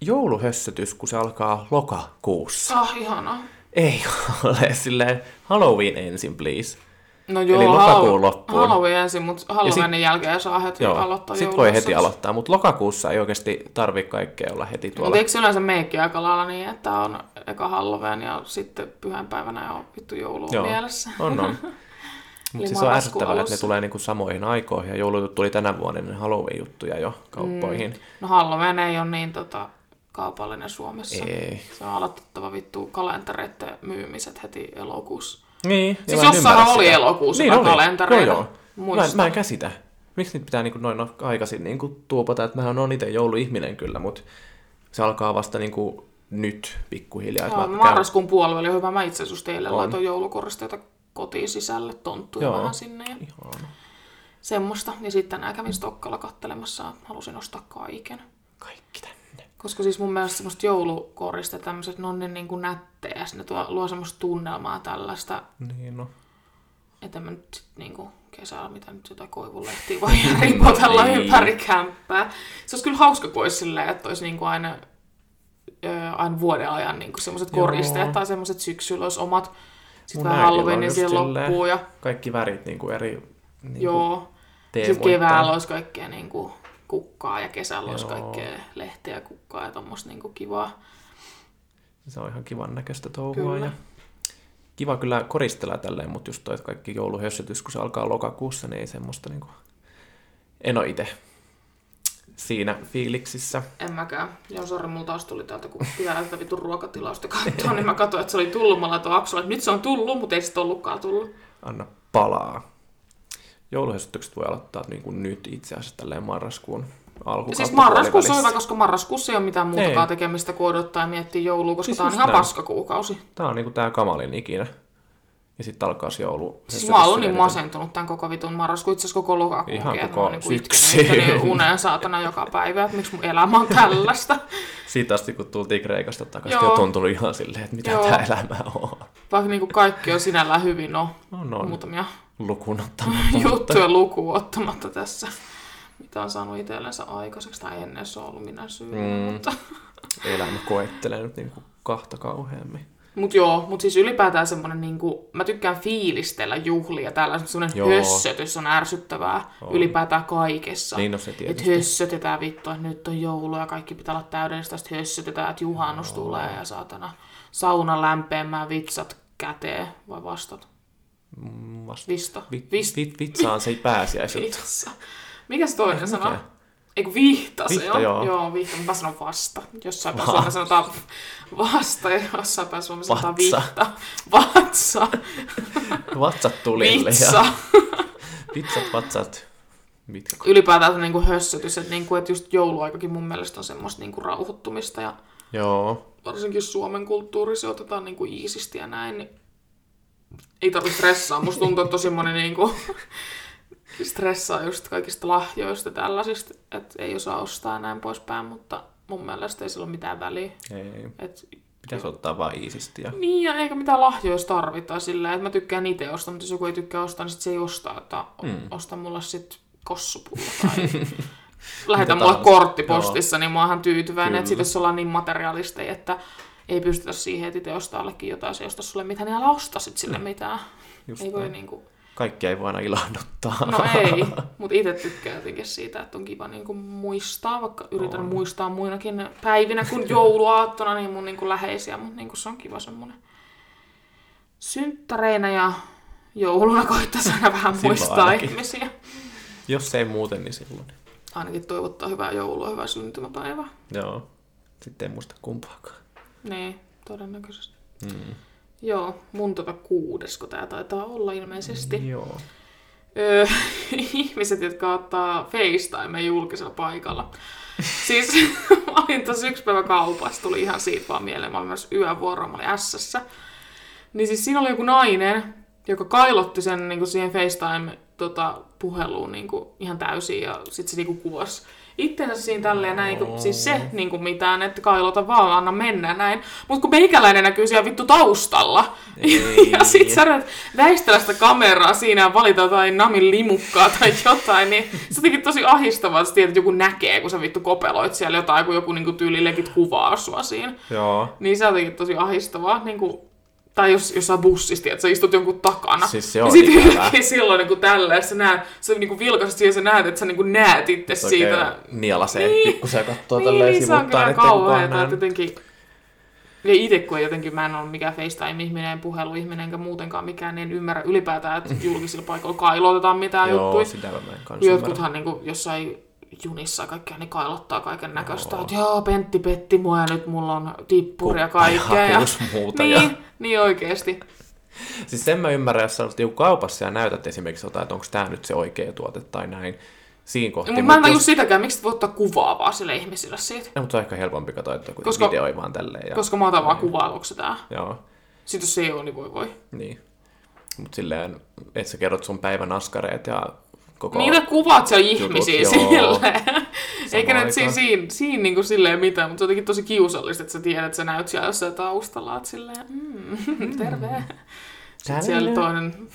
jouluhössötys, kun se alkaa lokakuussa. Ah, ihanaa. Ei ole silleen Halloween ensin, please. No joo, Eli lokakuun loppuun. Halloween ensin, mutta Halloweenin jälkeen saa heti Joo, aloittaa sit voi heti aloittaa, mutta lokakuussa ei oikeasti tarvi kaikkea olla heti tuolla. Mutta eikö yleensä meikki aika lailla niin, että on eka Halloween ja sitten pyhänpäivänä on vittu joulu Joo, mielessä? on on. Mutta siis se on ärsyttävää, että ne tulee niinku samoihin aikoihin, ja joulujuttu tuli tänä vuonna, niin Halloween-juttuja jo kauppoihin. No Halloween ei ole niin tota, kaupallinen Suomessa. Ei. Se on aloitettava vittu kalentereiden myymiset heti elokuussa. Niin, Siis jossain oli sitä. elokuussa niin oli. kalentereita. Joo, joo. Mä, mä en käsitä. Miksi niitä pitää niinku noin aikaisin niinku tuupata, että mä oon itse jouluihminen kyllä, mutta se alkaa vasta niinku nyt pikkuhiljaa. Joo, mä käyn- marraskuun puoli oli hyvä. Mä itse asiassa teille On. laitoin joulukoristeita kotiin sisälle, tonttuja Joo. vähän sinne ja Ihana. semmoista. Ja sitten tänään kävin Stokkalla kattelemassa halusin ostaa kaiken. Kaikki tänne. Koska siis mun mielestä semmoista joulukoriste, tämmöiset, ne on niin, niin kuin nättejä, ne tuo, luo semmoista tunnelmaa tällaista, Niin no. että mä nyt sit niin kuin kesällä, mitä nyt jotain koivulehtiä voi ripotella Niin. ympäri kämppää. Se olisi kyllä hauska, kun olisi silleen, että olisi niin kuin aina, ö, aina vuoden ajan niin semmoiset Joo. koristeet tai semmoiset syksyllä olisi omat. Sitten Mun vähän Halloween just siihen loppuu ja Kaikki värit niinku eri niinku joo. Sitten teemoittain. keväällä olisi kaikkea niin kuin kukkaa ja kesällä olisi Joo. kaikkea lehteä ja kukkaa ja tommoista niin kuin kivaa. Se on ihan kivan näköistä touhua. Kyllä. Ja kiva kyllä koristella tälleen, mutta just toi, että kaikki jouluhössytys, kun se alkaa lokakuussa, niin ei semmoista niinku... En ole itse siinä fiiliksissä. En mäkään. Joo, sori, mulla taas tuli täältä, kun pitää tätä vitun ruokatilausta katsoa, niin mä katsoin, että se oli tullut. Mä laitoin Aksulle, että nyt se on tullut, mutta ei sitten ollutkaan tullut. Anna palaa. Jouluhössytykset voi aloittaa niin kuin nyt itse asiassa tälleen marraskuun alku. Siis marraskuussa on hyvä, koska marraskuussa ei ole mitään muutakaan Ei. tekemistä kuin odottaa ja miettiä joulua, koska Siis tää on ihan näin. paskakuukausi. Tää on niinku tää kamalin ikinä. Ja sitten alkaa se joulu. Siis mä oon niin masentunut tämän koko vitun marraskuun, itse asiassa koko lokakuun. Ihan koko niinku syksy. itkenyt itteni uneen saatana joka päivä, että miksi mun elämä on tällaista. Siitä asti, kun tultiin Kreikasta takaisin, on tuntunut ihan silleen, että mitä Joo. tää elämä on. Vaikka niinku kaikki on sinällään hyvin, no On, on. muutamia Lukuun ottamatta. juttuja lukuun ottamatta tässä, mitä on saanut itsellensä aikaiseksi, tai ennen se on ollut minä syy. Mm. Mutta, Elämä koettelee nyt niinku kahta kauheammin. mut joo, mut siis ylipäätään semmonen niinku, mä tykkään fiilistellä juhlia, täällä semmonen Joo. hössötys on ärsyttävää On. ylipäätään kaikessa. Niin no se Että tietysti. hössötetään vittu, että nyt on joulu ja kaikki pitää olla täydellistä, sitten hössötetään, että juhannus tulee ja saatana sauna lämpeämään, vitsat käteen vai vastat? Mm, Vista. Vi, Vist- vi, vitsaan se pääsiäiset. Vitsa. Mikä se toinen Mikä? sana? Eiku vihta se Vihta, on. joo. joo vihta. Mä sanon vasta. Jossain päin Suomessa sanotaan vasta ja jossain päin Suomessa sanotaan Vatsa. vihta. Vatsa. Vatsat tulille Vitsa. ja vitsat, vatsat. Mitkä? ylipäätään se niinku hössötys, että, niinku, että just jouluaikakin mun mielestä on semmoista niinku rauhoittumista ja Joo. varsinkin Suomen kulttuurissa otetaan niinku iisisti ja näin, niin ei tarvitse stressaa. Musta tuntuu, että tosi moni niinku stressaa just kaikista lahjoista tällaisista, että ei osaa ostaa ja näin poispäin, mutta mun mielestä ei sillä ole mitään väliä. Ei. Et, Pitäisi ottaa vaan iisisti. Ja... niin, ja eikä mitään lahjoja tarvita sillä, että mä tykkään itse ostaa, mutta jos joku ei tykkää ostaa, niin sit se ei ostaa, että mm. osta mulle sit kossupullo tai lähetä mulle tahansa. kortti postissa, niin mä oon ihan tyytyväinen, Kyllä. että sit jos ollaan niin materialisteja, että ei pystytä siihen, että itse ostaa jollekin jotain, se ei osta sulle mitään, niin älä osta sit sille mitään. Just ei voi näin. niinku... Kaikki ei voi aina ilahduttaa. No ei, mutta itse tykkään jotenkin siitä, että on kiva niinku muistaa, vaikka yritän On. muistaa muinakin päivinä kuin jouluaattona, niin mun niinku läheisiä, mutta niinku se on kiva semmonen synttäreinä ja jouluna koittaisi aina vähän muistaa ainakin. ihmisiä. Jos ei muuten, niin silloin. Ainakin toivottaa hyvää joulua, hyvää syntymäpäivää. Joo. Sitten ei muista kumpaakaan. Niin, todennäköisesti. Mm. Joo, mun tota kuudesko tää taitaa olla ilmeisesti. Joo. Öö, ihmiset, jotka ottaa FaceTime julkisella paikalla. Siis mä olin tuossa yksi päivä kaupassa, tuli ihan siitä vaan mieleen. Mä olin myös yövuoro, mä olin Sssä. Niin siis siinä oli joku nainen, joka kailotti sen niin kuin siihen FaceTime-puheluun niin kuin ihan täysin ja sitten se niin kuin kuvasi itsensä siinä tälleen näin, kun, siis se niin kuin mitään, että kailota vaan, anna mennä näin. Mutta kun meikäläinen näkyy siellä vittu taustalla, Ei. ja sit sä yrität väistellä sitä kameraa siinä ja valita jotain namin limukkaa tai jotain, niin se on jotenkin tosi ahistavaa, että tiedät, että joku näkee, kun sä vittu kopeloit siellä jotain, kun joku niinku tyyli legit kuvaa sua siinä. Joo. Niin se on jotenkin tosi ahistavaa. Niin kuin, tai jos jossain bussissa, että sä istut jonkun takana. Siis se on sit ikävää. yhtäkkiä silloin niin tälleen, sä näet, sä niin vilkaset siihen, sä näet, että sä niin näet itse siitä. Oikein nielasee Niin. pikkusen katsoo Niin, tälleen niin se on kyllä kauheeta, että jotenkin... Ja itse kun ei jotenkin, mä en ole mikään FaceTime-ihminen, puheluihminen, enkä muutenkaan mikään, niin en ymmärrä ylipäätään, että julkisilla paikoilla kailotetaan mitään Joo, juttuja. sitä mä en. Jotkuthan niin kuin, jossain junissa ja kaikkea, niin kailottaa kaiken näköistä. Että joo, Pentti petti mua ja nyt mulla on tippuri ja ja kaikkea. Ja... muuta ja- Niin, niin oikeesti. Siis sen mä ymmärrän, jos sä olet joku kaupassa ja näytät esimerkiksi jotain, että onko tämä nyt se oikea tuote tai näin. Siinä kohti. Mutta mä en tajua jos- sitäkään, miksi voi ottaa kuvaa vaan sille ihmisille siitä. No, mutta se on ehkä helpompi katsoa, että kun Koska- videoi vaan tälleen. Ja... Koska mä otan vaan kuvaa, onko se tää. Joo, Sitten jos se ei ole, niin voi voi. niin. Mutta silleen, että sä kerrot sun päivän askareet ja koko... Niitä kuvat siellä ihmisiä silleen. Eikä nyt siinä, siinä, siinä niinku silleen mitään, mutta se on jotenkin tosi kiusallista, että sä tiedät, että sä näyt siellä jossain taustalla, että silleen, mm, terve. Sitten siellä toinen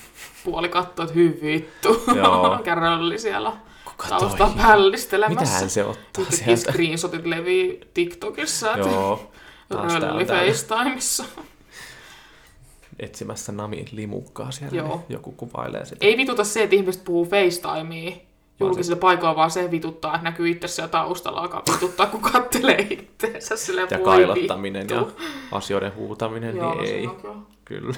puoli katsoo, että hyvin vittu. Kärrölli siellä Kuka taustalla toi? pällistelemässä. Mitähän se ottaa Yhtäkkiä sieltä? screenshotit levii TikTokissa, että Joo, rölli FaceTimeissa. Etsimässä Nami limukkaa siellä, Joo. niin joku kuvailee sitä. Ei vituta se, että ihmiset puhuu FaceTimea julkisilla paikoilla, vaan se vituttaa, että näkyy itse siellä taustalla, alkaa vituttaa, kun kattelee itseensä silleen, ja kailottaminen ja asioiden huutaminen, Joo, niin ei, on kyllä.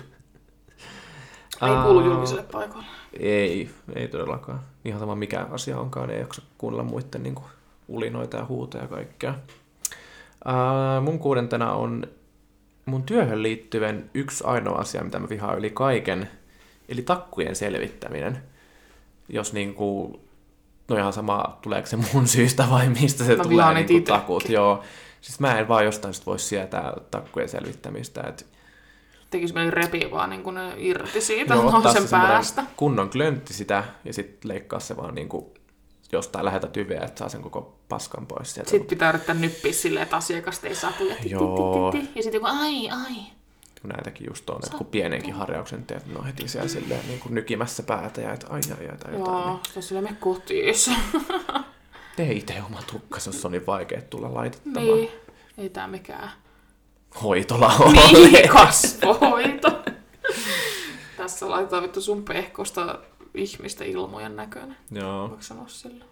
Ei kuulu julkiselle paikoille. Ei, ei todellakaan. Ihan sama mikä asia onkaan, ei jaksa kuunnella muiden niin kuin, ulinoita ja huutoja ja kaikkea. Ää, mun kuudentena on mun työhön liittyvän yksi ainoa asia, mitä mä vihaan yli kaiken, eli takkujen selvittäminen. Jos niin kuin, no ihan sama, tuleeko se mun syystä vai mistä se Mä tulee niin kuin, takut. Joo. Siis mä en vaan jostain sit voi sietää takkujen selvittämistä. Et, Tekis mieli repiä vaan niin kuin ne irti siitä no, sen päästä. kunnon klöntti sitä ja sitten leikkaa se vaan niinku jostain lähetä tyveä, että saa sen koko paskan pois sieltä. Sitten pitää yrittää nyppiä silleen, että asiakasta ei ti- ti- Joo. ja sitten joku, ai, ai. kun näitäkin just on, että kun pienenkin harjauksen teet, niin on heti siellä silleen niin kuin nykimässä päätä ja että ai ai ai tai jotain. Joo, se on silleen me kotiissa. Niin tee itse oma tukkas, jos on niin vaikea tulla laitettamaan. niin, ei tää mikään. Hoitola ole. Niin, kasvohoito. Tässä laitetaan vittu sun pehkosta ihmistä ilmojen näköinen. Joo. Voiko sanoa sillä?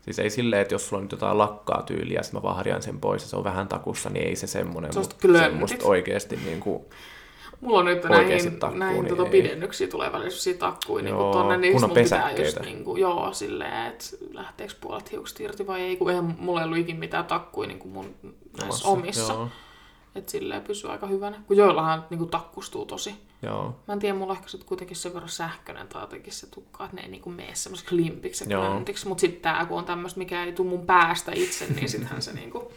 Siis ei silleen, että jos sulla on nyt jotain lakkaa tyyliä, sitten mä vahdian sen pois ja se on vähän takussa, niin ei se semmonen, Sellaiset mutta semmoista oikeesti niin kuin, Mulla on nyt näihin, takkuun, näihin niin tota ei. pidennyksiä tulee välillä sellaisia takkuja niin Joo, tonne, niin mun pitää just niin kuin, joo, silleen, että lähteekö puolet hiukset irti vai ei, kun eihän mulla ei ollut ikin mitään takkuja niin kuin mun näissä omissa. Joo. Että silleen pysyy aika hyvänä. Kun joillahan niinku takkustuu tosi. Joo. Mä en tiedä, mulla ehkä sit kuitenkin sen verran sähköinen tai jotenkin se tukka, että ne ei niinku mene semmoiseksi limpiksi ja Joo. klöntiksi. Mut sitten tää, kun on tämmöistä, mikä ei tuu mun päästä itse, niin sittenhän se niinku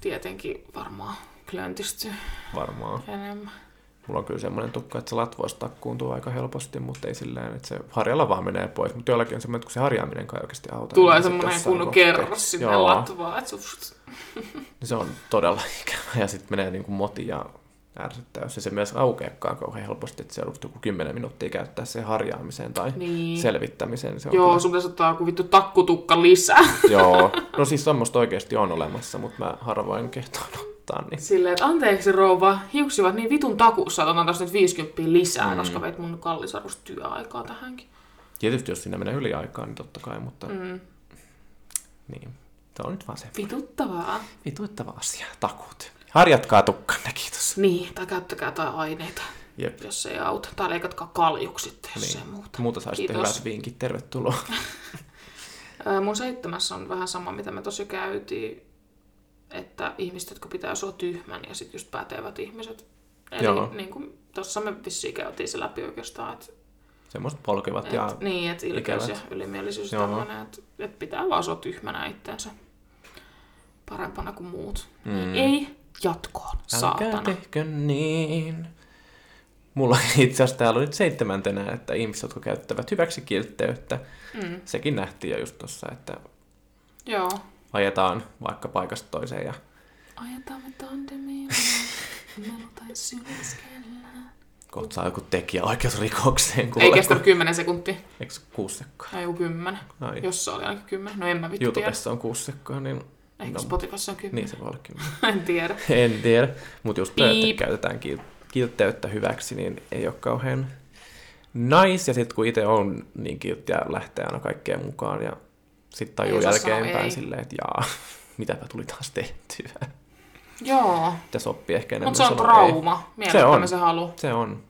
tietenkin varmaan klöntistyy Varmaan. enemmän. Mulla on kyllä semmoinen tukka, että se latvoista takkuuntuu aika helposti, mutta ei silleen, että se harjalla vaan menee pois. Mutta joillakin on semmoinen, että kun se harjaaminen kai oikeasti auta. Tulee niin semmoinen kunnon kerros sinne että se niin se on todella ikävä. Ja sitten menee niin kuin moti ja ärsyttää, jos ei se myös aukeakaan kauhean helposti, että se joudut joku 10 minuuttia käyttää sen harjaamiseen tai Niin. selvittämiseen. Se on Joo, kyllä- sun pitäisi ottaa joku vittu takkutukka lisää. Joo, no siis semmoista oikeasti on olemassa, mutta mä harvoin kehtaan ottaa. Niin. Silleen, että anteeksi rouva, hiukset ovat niin vitun takussa, että otan tästä nyt 50 lisää, Mm. koska veit mun kallisarvoista työaikaa tähänkin. Tietysti jos siinä menee yli aikaa, niin totta kai, mutta Mm. niin. Se on nyt vaan se Vituttavaa. vituittava asia, takut. Harjatkaa tukkanne, kiitos. Niin, tai käyttäkää jotain aineita, Jep. jos se ei auta. Tai leikatkaa kaljuksit, jos Niin. ei muuta. Muuta saisitte Kiitos. hyvät vinkit, tervetuloa. Mun seitsemässä on vähän sama, mitä me tosi käytiin, että ihmiset, jotka pitää sua tyhmän ja sitten just pätevät ihmiset. Eli Joo. niin kuin tuossa me vissiin käytiin se läpi oikeastaan, että Semmoiset polkevat et, ja niin, että ilkeys ja ylimielisyys Joo. tämmöinen, että et pitää vaan sua tyhmänä itsensä parempana kuin muut. Mm. Mm. Ei jatkoon, älkää saatana. tehkö niin. Mulla itse asiassa täällä on nyt seitsemäntenä, että ihmiset, jotka käyttävät hyväksi kiltteyttä, Mm. sekin nähtiin jo just tuossa, että Joo. ajetaan vaikka paikasta toiseen ja tandemilla, melutain syliskellään. kohta saa joku tekijä oikeusrikokseen. Ei kuule, kestänyt 10 sekuntia. Eikö se kuusi sekkaa? Tai joku 10. Ai. Jos se oli ainakin 10. No en mä vittu tiedä. YouTubessa on kuusi sekkaa, niin... Ehkä no, Spotifyssa on 10. Niin se voi olla kyllä. en tiedä. en tiedä. Mutta just tämä, Piip. että käytetään kil- kiltteyttä hyväksi, niin ei ole kauhean nice. Ja sitten kun itse on niin kiltti ja lähtee aina kaikkeen mukaan ja sitten tajuu jälkeenpäin silleen, että jaa, mitäpä tuli taas tehtyä. Joo. Pitäisi oppia ehkä enemmän Mutta se on trauma. Miellyttämisen halu. Se on.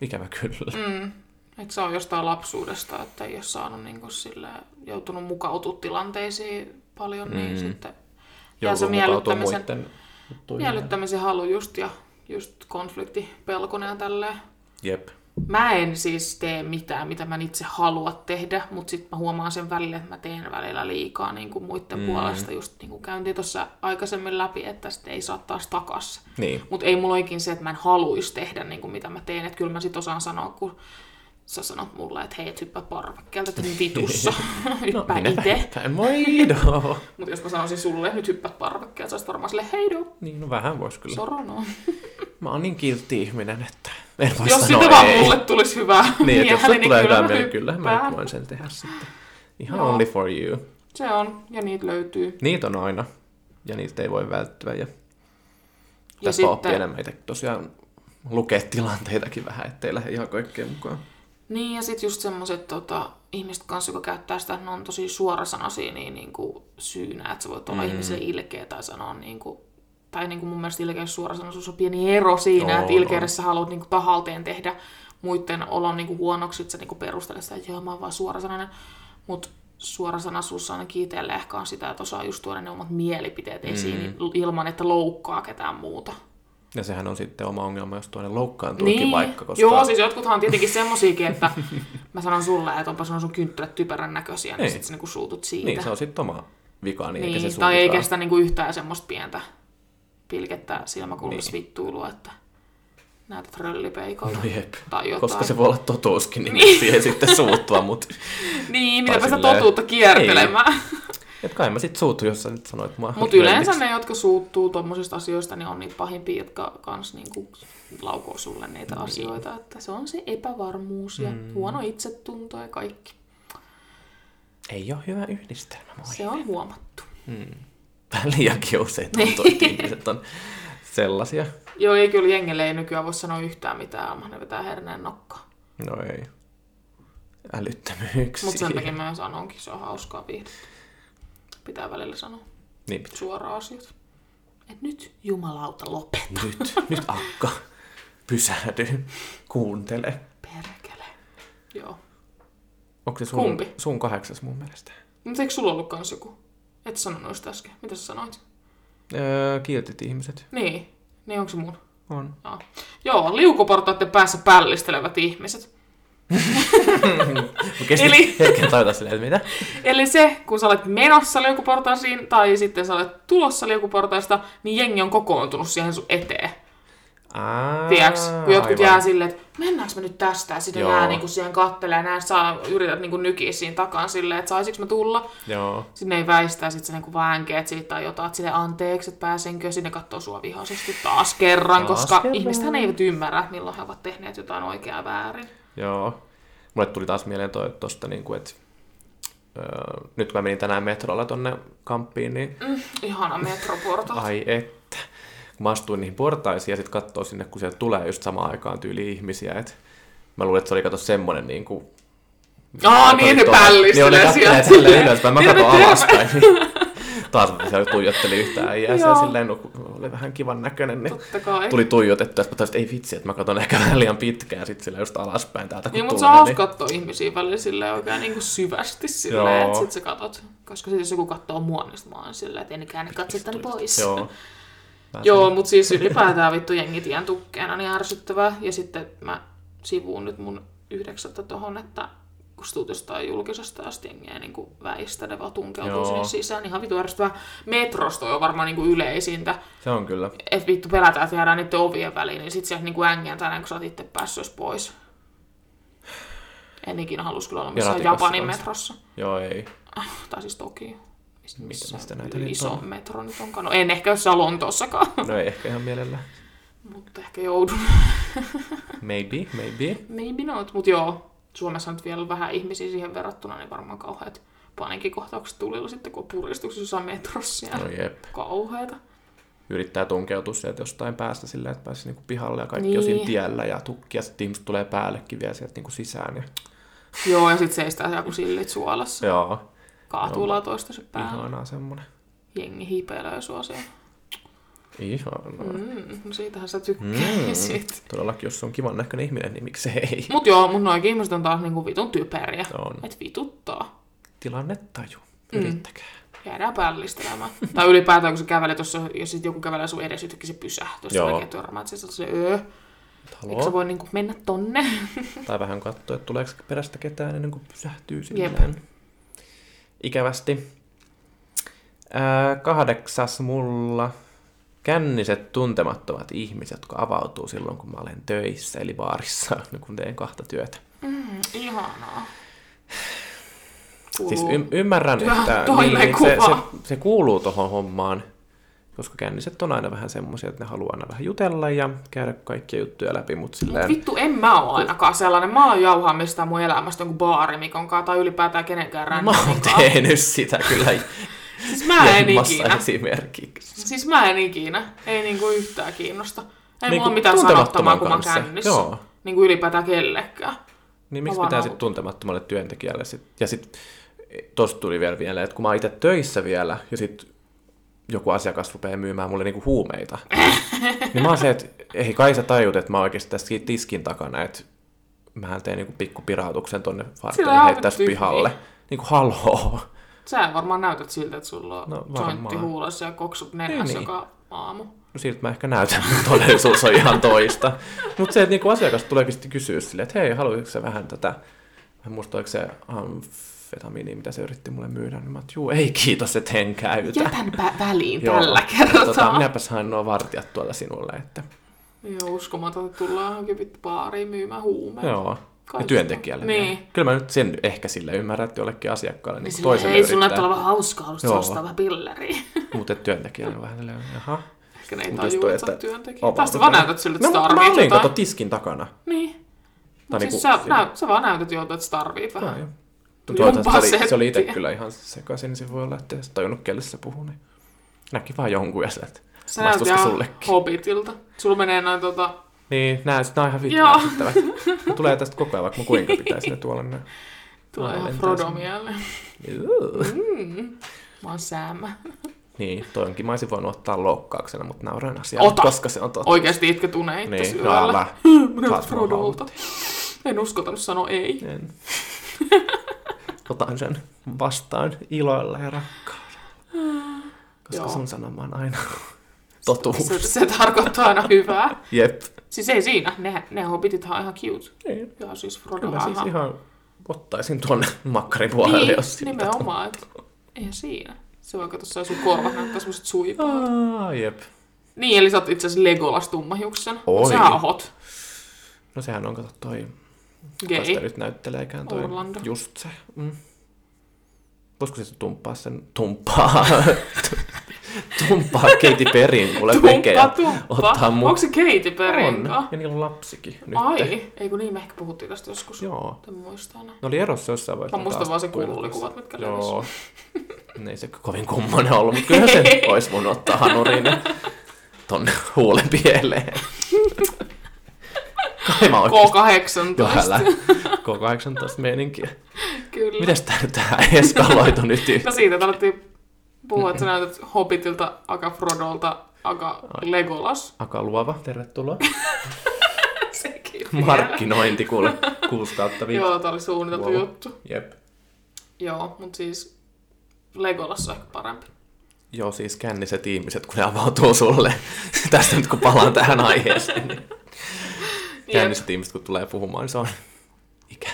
Ikävä kyllä. Mm. Et se on jostain lapsuudesta, että ei ole saanut niinku sille, joutunut mukautua tilanteisiin paljon, mm. niin sitten jää se miellyttämisen, miellyttämisen halu just ja just konflikti pelkonen ja tälleen. Jep. Mä en siis tee mitään, mitä mä itse halua tehdä, mutta sitten mä huomaan sen välillä, että mä teen välillä liikaa niin kuin muiden mm. puolesta. Just niin kuin käyntiin tuossa aikaisemmin läpi, että sitten ei saa taas takas. Niin. Mutta ei mulla oikein se, että mä en haluaisi tehdä niin kuin mitä mä teen. Että kyllä mä sit osaan sanoa, kun sä sanot mulle, että hei, et hyppää parvekkeelta, että nyt vitussa. hyppää no, itse. Moido! Mutta jos mä sanoisin sulle, nyt hyppää parvekkeelta, sä olisit varmaan silleen, hei do, niin, no vähän vois kyllä. sorono. Mä oon niin kiltti ihminen, että en voi Jos sanoa sitä vaan ei. mulle tulisi hyvää Niin, että jos sulle tulee mä mieli, kyllä mä voin sen tehdä sitten. Ihan Joo. only for you. Se on, ja niitä löytyy. Niitä on aina, ja niitä ei voi välttyä. Ja, Ja tästä sitten- oppii enemmän itse tosiaan lukea tilanteitakin vähän, ettei lähde ihan kaikkeen mukaan. Niin, ja sitten just semmoiset tota, ihmiset kanssa, jotka käyttää sitä, että ne on tosi suorasanaisia niin, niin kuin syynä, että sä voit olla mm. ihmiselle ilkeä tai sanoa niin kuin, tai niin kuin mun mielestä ilkeys ja suorasanaisuus on pieni ero siinä, On, että ilkeydessä haluat niin kuin tahalteen tehdä muiden olon niin kuin huonoksi, että sä niin kuin perustelet sitä, että joo, mä oon vaan suorasanainen, mutta suorasanaisuus ainakin itselle ehkä on sitä, että osaa just tuoda ne omat mielipiteet esiin niin ilman, että loukkaa ketään muuta. Ja sehän on sitten oma ongelma, jos toinen loukkaantuukin Niin. vaikka, koska... Joo, siis jotkuthan on tietenkin semmosiakin, että mä sanon sulle, että onpa sun sun kynttilät typerän näköisiä, niin Niin. sit sä niinku suutut siitä. Niin, se on sitten oma vika, niin, eikä niin, se tai ei kestä niinku yhtään semmoista pientä pilkettä silmäkulmassa niin. vittuilua, että näytät röllipeikolta. No jep, Tai jotain. koska se voi olla totuuskin, niin, niin. siihen sitten suuttua, mutta Niin, Tai mitä sitä silleen- totuutta kiertelemään. Et kai mä sit suuttu, jos sä nyt sanoit mua. Mutta yleensä ne, jotka suuttuu tuommoisista asioista, niin on niitä pahimpia, jotka kans niinku laukoo sulle niitä Niin. asioita. Että se on se epävarmuus ja mm. huono itsetunto ja kaikki. Ei ole hyvä yhdistelmä, moi. Se on huomattu. Vähän liiankin usein Niin. tuntuu, että ihmiset on sellaisia. Joo, ei kyllä jengelle ei nykyään voi sanoa yhtään mitään, ilman ne vetää herneen nokkaa. No ei. Älyttömyyksiä. Mutta sen takia mä sanonkin, se on hauskaa viihdettä. Pitää välillä sanoa Niin pitää. suoraan asiat. Et nyt jumalauta lopeta. Nyt, nyt akka. Pysähdy. Kuuntele. Perkele. Joo. Onko se sun, Kumpi? sun kahdeksas mun mielestä? Mutta eikö sulla ollut kans joku? Et sanonut sitä äsken. Mitä sä sanoit? Öö, kiltit ihmiset. Niin. Niin onko se mun? On. Joo. Joo, liukuportaiden päässä pällistelevät ihmiset. Kesti Eli- hetken tajuta silleen, että mitä? Eli se, kun sä olet menossa liukuportaisiin tai sitten sä olet tulossa liukuportaista, niin jengi on kokoontunut siihen sun eteen. Aa, Tiedätkö? Kun jotkut aivan. jää silleen, että mennäänkö me nyt tästä? Ja sitten jää niinku siihen kattelee ja nää saa, yrität niinku nykiä siinä takaan silleen, että saisinko mä tulla. Joo. Sitten ne ei väistä ja sitten sä niinku väänkeet siitä tai jotain, sille anteeksi, että pääsenkö. Sinne katsoo sua vihaisesti taas kerran, Taas koska kerran. ihmisethän eivät ymmärrä, milloin he ovat tehneet jotain oikeaa väärin. Joo. Mulle tuli taas mieleen toi, tosta, niin kuin, että öö, nyt kun mä menin tänään metrolla tonne kamppiin, niin Mm, ihana metroporta. ai että. Kun mä astuin niihin portaisiin ja sitten katsoo sinne, kun sieltä tulee just samaan aikaan tyyli ihmisiä, että mä luulen, että se oli kato semmonen niin kuin... Aa, niin ne Niin pällistelee oli kattelee sieltä. silleen ylöspäin, mä katson terve. alaspäin. Niin taas se tuijotteli yhtään äijää ja silleen no, oli vähän kivan näköinen, niin Totta kai. tuli tuijotettua, ja mä että ei vitsi, että mä katson ehkä vähän liian pitkään sit sillä just alaspäin täältä kun Niin, mutta se on hauska katsoa ihmisiä välillä silleen oikein niin kuin syvästi silleen, että sit sä katot. Koska sit jos joku katsoo mua, niin mä oon silleen, että en käännä katsettani pois. Joo. Vähän Joo, mutta siis ylipäätään vittu jengi tien tukkeena niin ärsyttävää. Ja sitten mä sivuun nyt mun yhdeksättä tohon, että stuut jostain julkisesta sitten jengiä niin väistä, ne vaan tunkeutuu Joo. sinne sisään. Ihan vittu ärsyttävää. Metrosta on varmaan niin kuin yleisintä. Se on kyllä. Että vittu pelätään, että jäädään niiden ovien väliin, niin sit sieltä niinku ängentää, kun sä oot itse päässyt pois. En ikinä halus kyllä olla missään Japanin kanssa. metrossa. Joo, ei. Tai siis. Missä, Mistä- mistä näitä nyt iso on? metro nyt onkaan. No en ehkä jossain Lontoossakaan, No ei ehkä ihan mielellä. mutta ehkä joudun. Maybe, maybe. Maybe not, mutta joo. Suomessa on nyt vielä vähän ihmisiä siihen verrattuna, niin varmaan kauheat paniikkikohtaukset tulilla sitten, kun on puristuksessa metrossa. No jep. kauheita. Yrittää tunkeutua sieltä jostain päästä silleen, että pääsisi niinku pihalle ja kaikki Niin. on siinä tiellä ja tukki ja sitten ihmiset tulee päällekin vielä sieltä niinku sisään. Ja... Joo, ja sitten seistää joku sillit suolassa. Joo, Kaatuu Joo. latoista päälle. ihanaa semmonen. Jengi hiipeilee sua siellä. Ihanaa. Mm, no siitähän sä tykkäisit. Mm. Todellakin, jos se on kivan näköinen ihminen, niin miksei. Mut joo, mun noikin ihmiset on taas niinku vitun typeriä. On. Et vituttaa. Tilannetaju. Mm. Yrittäkää. Jäädään päällistelemään. tai ylipäätään, kun sä kävelet, jos, jos sit joku kävelee sun edes yhtäkkiä se pysähtyy. Joo. Näkee törmää, että se öö, eikö sä voi niinku mennä tonne? Tai vähän katsoa, että tuleeko perästä ketään ennen kuin pysähtyy Jep. silleen. Ikävästi. Ää, kahdeksas mulla. Känniset tuntemattomat ihmiset, jotka avautuu silloin, kun mä olen töissä, eli baarissa, kun teen kahta työtä. Mm, ihanaa. Siis y- ymmärrän, Työ- että niin, se, toimenkuva. se, se, kuuluu tuohon hommaan, koska känniset on aina vähän semmoisia, että ne haluaa aina vähän jutella ja käydä kaikkia juttuja läpi, mutta Mut silleen... vittu, en mä oo ainakaan sellainen. Mä oon jauhaa mistään mun elämästä jonkun baarimikon kanssa tai ylipäätään kenenkään Mä oon tehnyt sitä kyllä Siis mä en ikinä. esimerkiksi. Siis mä en ikinä. Ei niinku yhtään kiinnosta. Ei Niinku mulla mitään sanottamaa, kun mä kännissä. Joo. Niinku ylipäätään kellekään. Niin miksi pitää sitten tuntemattomalle työntekijälle sit? Ja sitten tosta tuli vielä vielä, että kun mä oon itse töissä vielä, ja sitten joku asiakas rupeaa myymään mulle niinku huumeita, niin mä oon se, että ei kai sä tajut, että mä oon oikeasti tässä tiskin takana, että mähän teen niinku pikku pirautuksen tonne Sillä vartille on heittäis pihalle. Niinku haloo. Sä varmaan näytät siltä, että sulla on No, jointti huulessa ja koksut nenässä Niin, niin, niin. joka aamu. No siltä mä ehkä näytän, mutta todellisuus on ihan toista. Mutta se, että niinku asiakas tuleekin sitten kysyä silleen, että hei, haluaisitko sä vähän tätä, mä muista, oliko se amfetamiini, mitä se yritti mulle myydä, niin mä oon, juu, ei kiitos, et en käytä. Jätän pä- väliin Joo, tällä että kertaa. Tota, minäpäs hain nuo vartijat tuolta sinulle, että Joo, uskomaton, että tullaan johonkin vittu baariin myymään huumeita. joo. Ja Kaikista. työntekijälle. Niin. Kyllä mä nyt sen ehkä sille ymmärrän, että jollekin asiakkaalle niin Niin toiselle ei sun näyttää olevan hauskaa, haluaisit Joo. ostaa vähän pilleriä. Mutta työntekijälle on vähän silleen, jaha. Ehkä ne ei tajua, että sä työntekijä. Tästä vaan näytät siltä, että No, sä mä tarvit olin jotain. kato tiskin takana. Niin. Tai Mut siis niinku sä, näyt, sä vaan näytät jolta, että sä tarvit vähän. Joo, Toivottavasti se oli, se oli itse kyllä ihan sekaisin, niin se voi olla, että ei tajunnut, kelle se puhuu. Niin näki vaan jonkun ja se, että Sä näytät ihan sullekin. hobbitilta. Sulla menee noin tota... Niin, nää, nää on ihan vittu Tulee tästä koko ajan, vaikka mä kuinka pitäisi ne tuolla. Ne. Tulee ihan Frodo mieleen. Mm. Mä oon Sam. Niin, toi onkin. Mä olisin voinut ottaa loukkauksena, mutta nauroin asiaan, Ota. koska se on totta. Oikeesti itke tuneita Niin, no älä. Mua Frodolta. En uskaltanut sanoa ei. En. Otan sen vastaan iloilla ja rakkaudella. Koska Joo. sun sanoma on aina totuus. Se, se tarkoittaa aina hyvää. Jep. Siis ei siinä, ne, ne hobbitithan on ihan cute. Niin. Ja siis Frodo Kyllä on siis ihan... ihan ottaisin tuonne makkaripuolelle, niin, jos siltä nimenomaan. Et, eihän siinä. Se voi katsoa, sun korvat näyttää semmoset suipaat. Aa, jep. Niin, eli sä oot itse asiassa Legolas tummahiuksen. Oi. Sehän on hot. No sehän on, kato toi, Gay. sitä nyt näytteleekään toi. Orlando. Just se. Mm. Voisiko se tumppaa sen, tumppaa, tumppaa Katy Perryn kuule veke ja Tumppa, tumppa. ottaa mun... Onko se Katy Perry? On, ja niillä on lapsikin nyt. Ai, ei kun niin, me ehkä puhuttiin tästä joskus. Joo. En muista enää. Ne oli erossa jossain vaiheessa. Mä muistan vaan se kuitenkin. kuuluikuvat, mitkä Joo. Ne ei se kovin kummonen ollut, mutta kyllä sen olisi voinut ottaa hanurin tonne huulen pieleen. Kai mä oikeesti K18. jo älä. K18 meininkiä. Kyllä. Mites tää tää eskaloitu nyt No siitä alettiin puhua, että sä näytät Hobbitilta, Aga Frodolta, Aga Legolas. Aka luova, tervetuloa. Sekin. Markkinointi kuule. 6 kautta 5. Joo, tää oli suunniteltu Wow. juttu. Jep. Joo, mut siis Legolas on ehkä parempi. Joo, siis känniset ihmiset, kun ne avautuu sulle. Tästä nyt kun palaan tähän aiheeseen. Niin känniset ihmiset, kun tulee puhumaan, niin se on ikävä.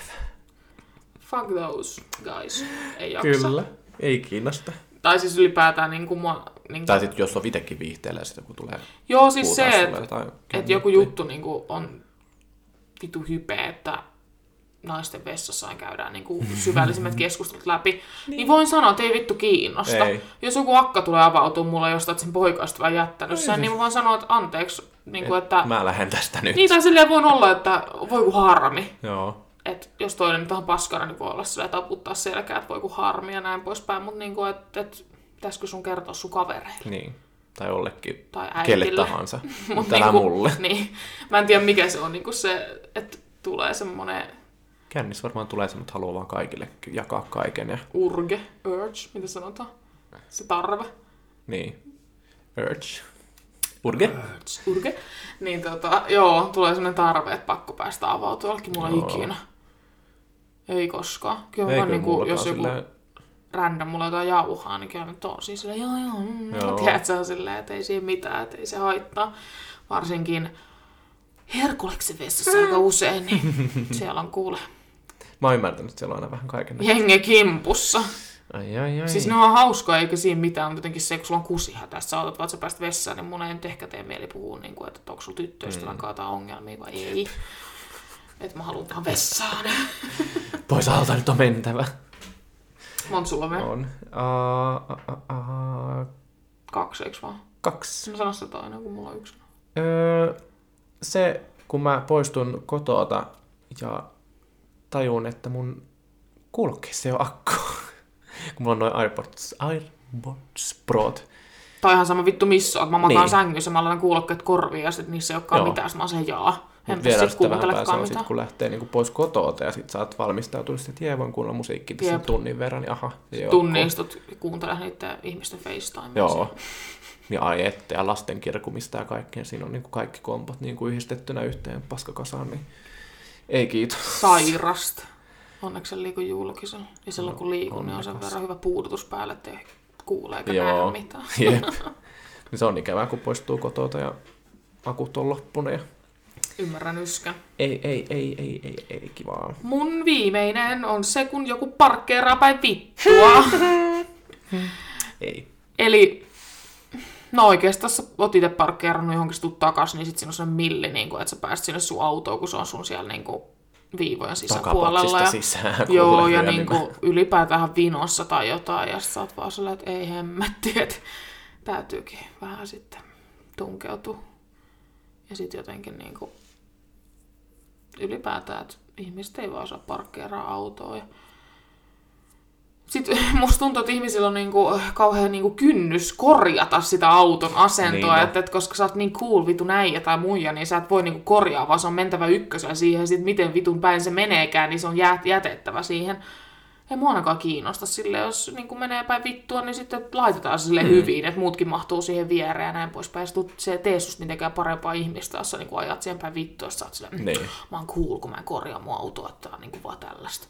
Fuck those guys. Ei jaksa. Kyllä. Ei kiinnosta. Tai siis ylipäätään niin kuin mua... Niin kuin... Tai sitten jos on itsekin viihteellä ja sitten kun tulee Joo, siis se, että et joku juttu niin kuin on vitu hype, että naisten vessassa käydään niin kuin syvällisimmät keskustelut läpi, niin. voin sanoa, että ei vittu kiinnosta. Ei. Jos joku akka tulee avautua mulle jostain, että sen poikaista on jättänyt sen, niin mä voin sanoa, että anteeksi, niin kuin, että... Mä lähden tästä nyt. Niin, tai silleen voin olla, että voi kun harmi. Joo. Että jos toinen nyt vähän paskana, niin voi olla silleen taputtaa selkää, että voi kun harmi ja näin poispäin. Mutta niin kuin, että, että pitäisikö sun kertoa sun kavereille Niin. Tai jollekin tai kelle tahansa. Mut Mutta älä niinku- mulle. Niin. Mä en tiedä mikä se on niinku se, että tulee semmonen Kännis varmaan tulee semmoinen, että haluaa vaan kaikille jakaa kaiken. Ja, urge, urge, mitä sanotaan? Se tarve. niin. Urge. Urge. Urge. Niin tota, joo, tulee semmonen tarve, että pakko päästä avautua jollekin mulla Joo. ikinä. Ei koskaan. Kyllä Ei vaan kyllä niinku, jos joku silleen- random mulla jotain jauhaa, niin kyllä nyt on siis silleen, joo joo, mm, Joo. tiedät, se on silleen, että ei siinä mitään, että ei se haittaa. Varsinkin Herkuleksen vessassa aika usein, niin siellä on kuule Mä oon ymmärtänyt, että siellä on aina vähän kaiken. jenge kimpussa. Ai, ai, ai. Siis ne on hauskoja, eikä siinä mitään, mutta jotenkin se, kun sulla on kusihätä, että sä otat vaan, sä pääst vessaan, niin mun ei nyt ehkä tee mieli puhua, niin kuin, että onko sulla tyttöystävän mm. ongelmia vai ei. Että mä haluan vaan vessaan. Pois alta nyt on mentävä. Monta sulla vielä? On. Uh, uh, uh, uh, Kaksi, eikö vaan? kaksi. Mä sanon sitä toinen, kun mulla on yksi. Öö, se, kun mä poistun kotoota ja tajun, että mun kuulokkeissa ei ole akku. kun mulla on noin AirPods, AirPods Prot. Tai ihan sama vittu missä kun mä makaan Niin. sängyssä, mä laitan kuulokkeet korviin ja sit niissä ei olekaan Joo. mitään, mä sen jaa. En Mut vielä sit sitten vähän pääsee kuuntelekaan on sit, kun lähtee niinku pois kotoota ja sit sä oot valmistautunut, sit, että jee, voin kuunnella musiikkia tässä tunnin verran, niin aha. se ei oo Tunnin istut ja kuuntelee niiden ihmisten FaceTimea. Joo. Niin ai ette, ja lasten kirkumista ja kaikkea. Siinä on niin kuin kaikki kompot niin kuin yhdistettynä yhteen paskakasaan, niin ei kiitos. Sairasta. Onneksi se liiku julkisella. Ja silloin kun liikun, niin on sen onnekas. verran hyvä puudutus päälle, ettei kuule eikä Joo. mitään. Jep. Niin se on ikävää, kun poistuu kotota ja akut on loppunut. Ja... Ymmärrän yskän. Ei, ei, ei, ei, ei, ei, kivaa. Mun viimeinen on se, kun joku parkkeeraa päin vittua. Ei. Eli, no oikeastaan sä oot itse parkkeerannut johonkin, sä takas, niin sit siinä on se milli, niin kun, että sä pääst sinne sun autoon, kun se on sun siellä niin kuin, viivojen sisäpuolella. Ja, sisään. joo, ja vielä niin kuin, ylipäätään vinossa tai jotain, ja sä oot vaan silleen, että ei hemmetti, että täytyykin vähän sitten tunkeutua. Ja sitten jotenkin niin kuin, ylipäätään, että ihmiset ei vaan saa parkkeeraa autoa. Ja... Sitten musta tuntuu, että ihmisillä on niinku kauhean niinku kynnys korjata sitä auton asentoa, Niin niin että, että koska sä oot niin cool vitu näijä tai muija, niin sä et voi niinku korjaa, vaan se on mentävä ykkösellä siihen, sit miten vitun päin se meneekään, niin se on jät- jätettävä siihen. Ei mua ainakaan kiinnosta sille, jos niin menee päin vittua, niin sitten laitetaan sille mm. hyvin, että muutkin mahtuu siihen viereen ja näin poispäin. Ja sit se tee susta mitenkään parempaa ihmistä, jos sä niin ajat siihen päin vittua, ja sä oot silleen, Niin. mä oon cool, kun mä en korjaa mun autoa, että tää on niin vaan tällaista.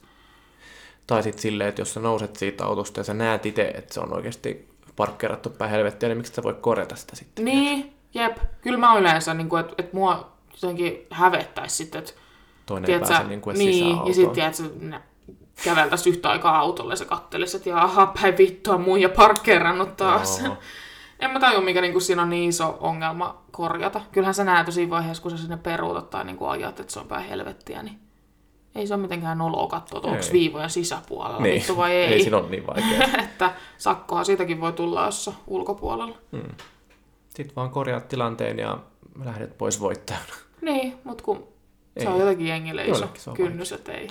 Tai sitten silleen, että jos sä nouset siitä autosta ja sä näet itse, että se on oikeasti parkkeerattu päin helvettiä, niin miksi sä voi korjata sitä sitten? Niin, jep. Kyllä mä yleensä, niin että et mua jotenkin hävettäisi sitten, että Toinen ei pääse niin kuin niin, sisään ja sitten tiedätkö, ne käveltäisiin yhtä aikaa autolle ja se kattelisi, että jaha, päin vittua mun ja parkkeerannut taas. Joo. en mä tajua, mikä niinku siinä on niin iso ongelma korjata. Kyllähän sä näet siinä vaiheessa, kun sä sinne peruutat tai niinku ajat, että se on päin helvettiä, niin ei se ole mitenkään noloa katsoa, että onko Ei. viivoja sisäpuolella Niin, vittu vai ei. ei siinä ole niin vaikea. että sakkoa siitäkin voi tulla, jos ulkopuolella. Sitten vaan korjaat tilanteen ja lähdet pois voittajana. Niin, mutta kun se Ei. on jotenkin jengille iso se kynnys, että ei.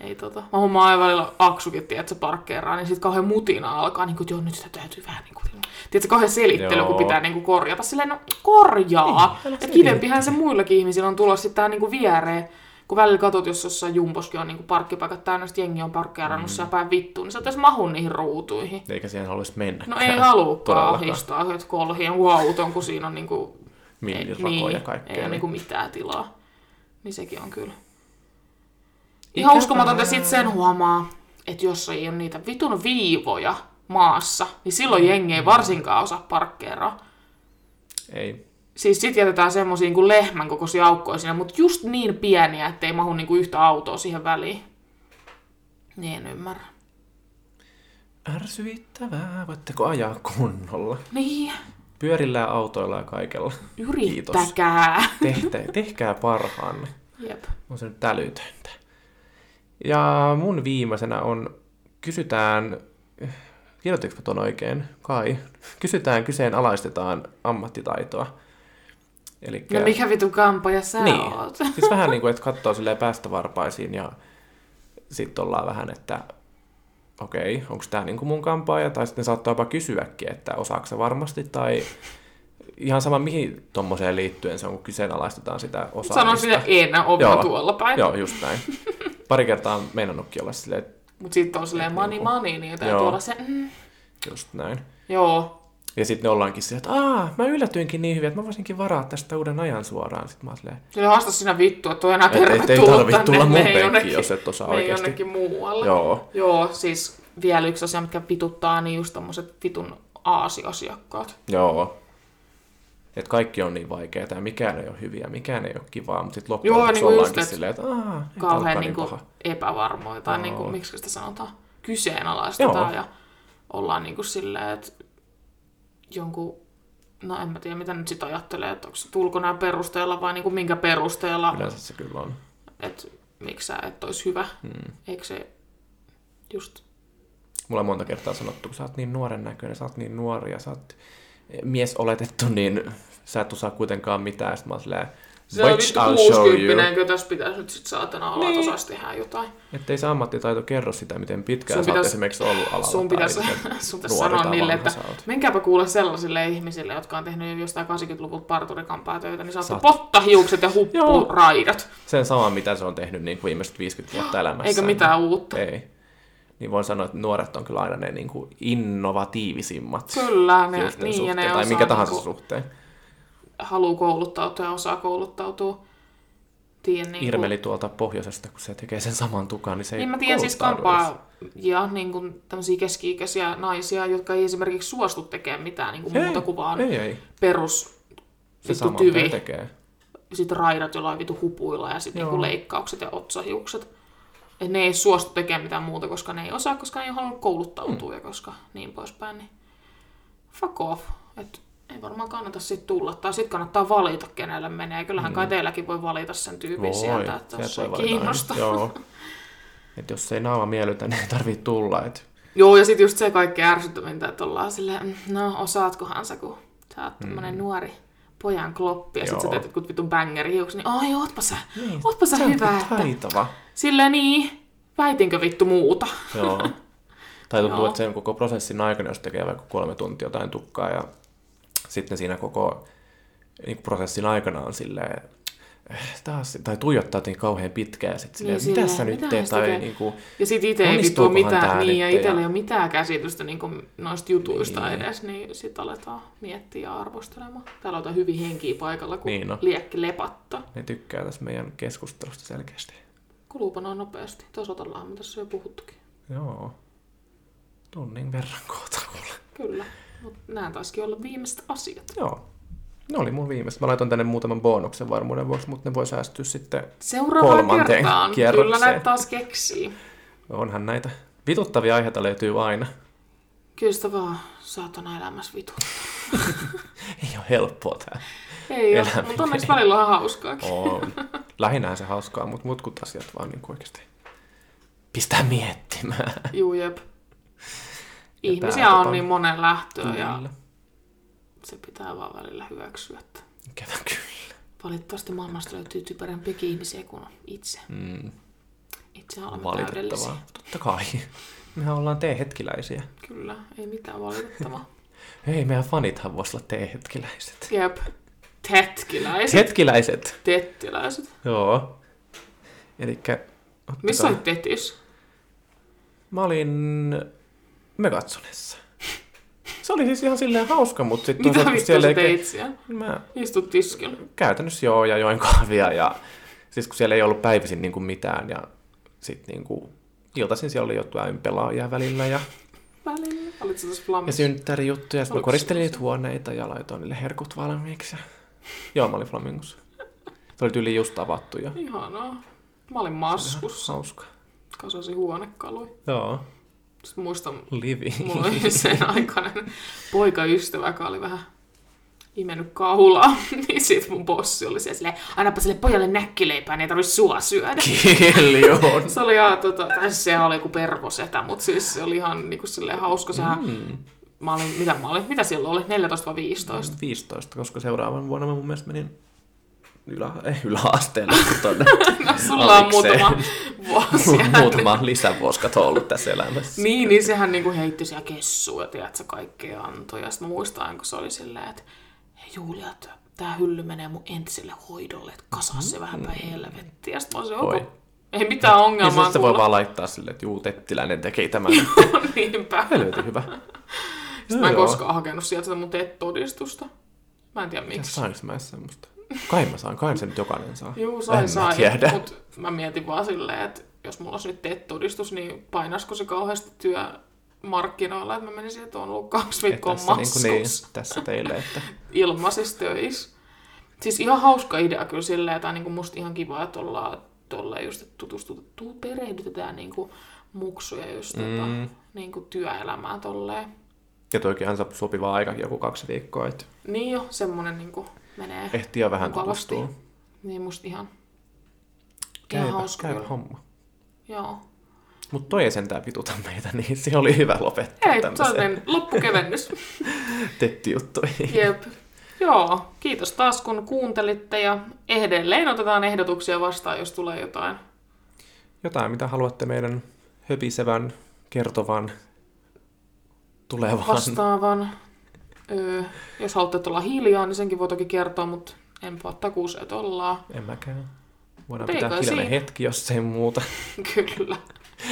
Ei tota. Mä huomaan aina välillä aksukin, että se parkkeeraa, niin sit kauhean mutina alkaa, niin kuin, joo, nyt sitä täytyy vähän niin kuin, tiedätkö, kauhean selittely, Joo. kun pitää niin kuin korjata. Silleen, no korjaa! Niin, ja kivempihän se muillakin ihmisillä on tulossa sitten tähän niin kuin viereen. Kun välillä katsot, jos jossain jumboskin on niin kuin parkkipaikat täynnä, sit jengi on parkkeerannut mm. päin vittuun, niin sä edes mahu niihin ruutuihin. Eikä siihen haluaisi mennä. No ei Todellakaan. ahistaa, että kolhien auton, kun siinä on niin kuin Millirakoja niin, ja kaikkea. Ei ole niin. niinku mitään tilaa. Niin sekin on kyllä. Ihan uskomatonta sit sen huomaa, että jos ei ole niitä vitun viivoja maassa, niin silloin jengi ei varsinkaan osaa parkkeeraa. Ei. Siis sit jätetään semmosia kuin lehmän kokoisia aukkoja siinä, mutta just niin pieniä, ettei mahu niinku yhtä autoa siihen väliin. Niin en ymmärrä. Ärsyttävää. Voitteko ajaa kunnolla? Niin, Pyörillä ja autoilla ja kaikella. Kiitos. yrittäkää. Tehtä, tehkää parhaanne. Jep. On se nyt älytöntä. Ja mun viimeisenä on, kysytään, kirjoitinko mä ton oikein? Kai. Kysytään, kyseenalaistetaan ammattitaitoa. Eli No mikä vitu kampoja sä niin. oot? Siis vähän niin kuin, että katsoo silleen päästävarpaisiin ja sitten ollaan vähän, että okei, onko tämä niin kuin mun kampaaja, tai sitten saattaa jopa kysyäkin, että osaako se varmasti, tai ihan sama mihin tommoseen liittyen se on, kun kyseenalaistetaan sitä osaamista. Sanon sinne en, ovi Joo. tuolla päin. Joo, just näin. Pari kertaa on meinannutkin olla silleen, että Mut sitten on silleen money money, niin täytyy Joo. olla se, mm, just näin. joo, Ja sitten ne ollaankin silleen, että aah, mä yllätyinkin niin hyvin, että mä voisinkin varaa tästä uuden ajan suoraan. Sitten mä oon silleen, Sille haasta sinä vittu, että on enää Et- et ei tervetullut tarvitse tänne, tulla mun penkkiin, jos et osaa oikeasti. jonnekin muualle. joo, Joo, siis vielä yksi asia, mikä vituttaa, niin just tommoset vitun aasiasiakkaat. joo. Että kaikki on niin vaikeaa ja mikään ei ole hyviä, mikään ei ole kivaa, mutta sitten loppujen lopuksi just, ollaankin et silleen, että aah, Kauhean niin paha. epävarmoja, tai Joo. niinku, miksi sitä sanotaan, kyseenalaistetaan Joo. ja ollaan niinku silleen, että jonkun, no en mä tiedä mitä nyt sit ajattelee, että onko se ulkonäön perusteella vai niinku minkä perusteella, Yleensä se kyllä on. että miksi sä et olisi hyvä. Hmm. Eikö se just Mulla on monta kertaa sanottu, kun sä oot niin nuoren näköinen, sä oot niin nuori ja sä oot mies oletettu, niin sä et osaa kuitenkaan mitään. Sitten mä oon silleen, Se on "Which vittu I'll show you. 60 kun tässä pitäisi nyt sit saatana olla, niin. että osaisi tehdä jotain. Että ei se ammattitaito kerro sitä, miten pitkään Sun sä oot esimerkiksi ollut alalla. Sun pitäisi, sun pitäisi sanoa niille, että menkääpä kuule sellaisille ihmisille, jotka on tehnyt jo jostain 80-luvulta parturikampaa töitä, niin saatte Saat- pottahiukset ja huppuraidat. Sen sama, mitä se on tehnyt niin kuin viimeiset 50 vuotta elämässä. Eikä mitään uutta. Ei. Niin voin sanoa, että nuoret on kyllä aina ne niin kuin innovatiivisimmat. Kyllä, ne, niin, ja suhteen, ne tai osaa minkä tahansa niinku, suhteen. haluu kouluttautua ja osaa kouluttautua. Tiedän, niin Irmeli tuolta pohjoisesta, kun se tekee sen saman tukan, niin se ei Niin mä tiedän siis kampaa ja niin kuin, tämmöisiä keski-ikäisiä naisia, jotka ei esimerkiksi suostu tekemään mitään niin kuin Ei, muuta kuin vaan Ei, ei. perus Se vittu tyvi. tekee. Sitten raidat jollain vitu hupuilla ja sitten niinku leikkaukset ja otsahiukset. Et ne ei suostu tekemään mitään muuta, koska ne ei osaa, koska ne ei halua kouluttautua ja koska niin poispäin. Niin fuck off. Et ei varmaan kannata sit tulla. Tai sitten kannattaa valita, kenelle menee. Kyllähän kai teilläkin voi valita sen tyypin Voi, sieltä, että jos sieltä ei voi valita kiinnosta. aina. Joo. Et jos ei naama miellytä, niin ei tarvitse tulla. Et Joo, ja sitten just se kaikki ärsyttävintä, että ollaan silleen, "Mm, no osaatkohan sä, kun sä oot tämmönen nuori pojan kloppi, ja sit sä teet jotkut vitun bangeri hiukset, niin ai, ootpa sä, Niin, ootpa sä sä hyvä, että... taitava. Silleen niin, väitinkö vittu muuta? Joo. Tai tuntuu, että sen koko prosessin aikana, jos tekee vaikka kolme tuntia jotain tukkaa ja sitten siinä koko niin prosessin aikana on silleen, taas, tai tuijottaa jotenkin kauhean pitkään ja sitten silleen, Niin, mitä sä nyt teet, tai tekee? niin kuin, Ja sit itse ei vittu mitään, tää niin, ja itsellä ei ole mitään käsitystä niin kuin noista jutuista Niin. edes, niin sit aletaan miettiä ja arvostelemaan. Täällä on hyvin henkiä paikalla, kun Niin on. liekki lepatta. ne tykkää tässä meidän keskustelusta selkeästi. Kuluupa noin nopeasti. Tasoitellaan, me tässä on jo puhuttukin. Joo. Tunnin verran kohta kuule. Kyllä. Mutta nämä taisikin olla viimeiset asiat. Joo. Ne oli mun viimeiset. Mä laitoin tänne muutaman bonuksen varmuuden vuoksi, mutta ne voi säästyä sitten Seuraavaan kolmanteen kertaan. Kyllä kierrokseen. näitä taas keksii. Onhan näitä. Vituttavia aiheita löytyy aina. Kyllä sitä vaan saatana elämässä vituttaa. Ei ole helppoa tää. Ei ole, mutta onneksi välillä on hauskaakin. On. Lähinnä se hauskaa, mutta mutkut asiat vaan niin oikeasti pistää miettimään. Juu, jep. Ihmisiä on niin monen lähtöä ja Kyllä. Se pitää vaan välillä hyväksyä. Että Ikävä kyllä. valitettavasti maailmasta löytyy typerämpiäkin ihmisiä kuin itse. Mm, Itse olemme valitettavaa. Totta kai. Mehän ollaan teehetkiläisiä. Kyllä, ei mitään valitettavaa. Hei, meidän fanithan voisi olla teehetkiläiset. Jep. Tetkiläiset. Hetkiläiset. Tettiläiset. Joo. Elikkä... Missä olit tetis? Mä olin Megatsonessa. Se oli siis ihan silleen hauska, mutta sitten Mitä vittua sä teit siellä? Mä Istut tiskillä. käytännössä joo, ja join kahvia, ja siis kun siellä ei ollut päivisin niin kuin mitään, ja sitten niin kuin iltaisin siellä oli jotain pelaajia välillä, ja, Välillä. Olitko tässä ja flammissa? synttärijuttuja, sitten mä koristelin niitä huoneita ja laitoin niille herkut valmiiksi. Ja... Joo, mä olin Flamingossa. Se oli tyyli just avattu ja Ihanaa. Mä olin maskussa. hauska. Kasasin huonekaluja. Joo, Sitten muistan, livi. mulla oli sen aikainen poikaystävä, joka oli vähän imennyt kaulaa, niin sit mun bossi oli siellä silleen, annapa sille pojalle näkkileipää, niin ei tarvitse sua syödä. Kiljon. Se oli ihan, tota, siis sehän oli joku pervosetä, mutta siis se oli ihan niinku silleen hauska. Sehän, Mm. mä olin, mitä mä olin, mitä silloin oli, 14 vai 15? 15, koska seuraavan vuonna mä mun mielestä menin ylä, ei, yläasteelle tonne. No, sulla on muutama vuosi. Muutama lisävuosi kato ollut tässä elämässä. Niin, niin sehän niinku heitti siellä kessuja, tiedätkö, kaikkea antoi. Ja sitten muistan, kun se oli silleen, että hei Julia, tää hylly menee mun entiselle hoidolle, että kasaa se vähän päin helvettiä. Ja sitten mä olisin, Oi. onko, ei mitään Ja ongelmaa sitten voi vaan laittaa silleen, että juu, Tettiläinen teki tämän. Niinpä. Helvetin hyvä. Sitten mä en koskaan hakenut sieltä mun TET-todistusta. Mä en tiedä miksi. Saanko mä semmoista? Kai mä saan, kai se nyt jokainen saa. Juu, En sai sai. Mutta mä mietin vaan silleen, että jos mulla olisi nyt TET-todistus, niin painaisiko se kauheasti työmarkkinoilla, että mä menisin, että on ollut kaksi viikkoa tässä, niin, kuin, niin, tässä teille, että ilmaisissa töissä. Siis ihan hauska idea kyllä silleen, tai niinku musta ihan kiva, että ollaan tolleen just, että tutustutaan, perehdytetään niinku muksuja just mm. tota, Mm. niinku työelämään tolleen. ja toikin on sopiva aika, joku kaksi viikkoa, että Niin jo, semmonen niinku menee. ehtii jo vähän Mukavasti. tutustua. Niin musta ihan, ihan Käypä, hauska. käypä homma. Joo. Mutta toi ei sentään vituta meitä, niin se oli hyvä lopettaa Ei, tämmöiseen sellainen loppukevennys. tettijuttuihin. Jep. Joo, kiitos taas kun kuuntelitte ja edelleen otetaan ehdotuksia vastaan, jos tulee jotain. Jotain, mitä haluatte meidän höpisevän, kertovan, tulevan. Vastaavan. Öö, jos haluatte olla hiljaa, niin senkin voi toki kertoa, mutta enpä ole takuus, että ollaan. En mäkään. Voidaan Mut pitää hiljainen hetki, jos ei muuta. Kyllä.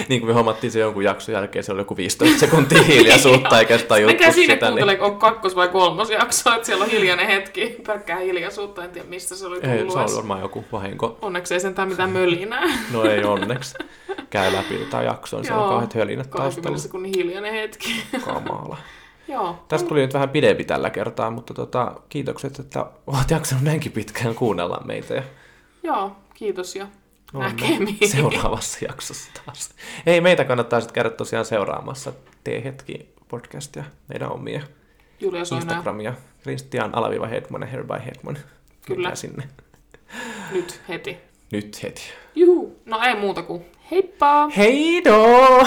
niin kuin me hommattiin se jonkun jakson jälkeen, se oli joku 15 sekuntia hiljaisuutta, eikä sitä tajuttu Mikä siinä sitä. Niin... on kakkos- vai kolmas jakso, että siellä on hiljainen hetki, pelkkää hiljaisuutta, en tiedä mistä se oli Ei, tullut. se oli edes. varmaan joku vahinko. Onneksi ei sentään mitään mölinää. No ei onneksi. Käy läpi tätä jaksoa, niin siellä on kauheat hölinät 20 taustalla. sekunnin hiljainen hetki. Kamala. Joo. Tästä tuli nyt vähän pidempi tällä kertaa, mutta tota, kiitokset, että olet jaksanut näinkin pitkään kuunnella meitä. Ja Joo, kiitos ja näkemiin. seuraavassa jaksossa taas. Ei, meitä kannattaa sitten käydä tosiaan seuraamassa T-hetki podcastia, meidän omia Julia Instagramia, Christian alaviiva Hedman ja Herby Hedman. Kyllä. Menkää sinne. nyt heti. Nyt heti. Juhu. No ei muuta kuin heippa! Heido!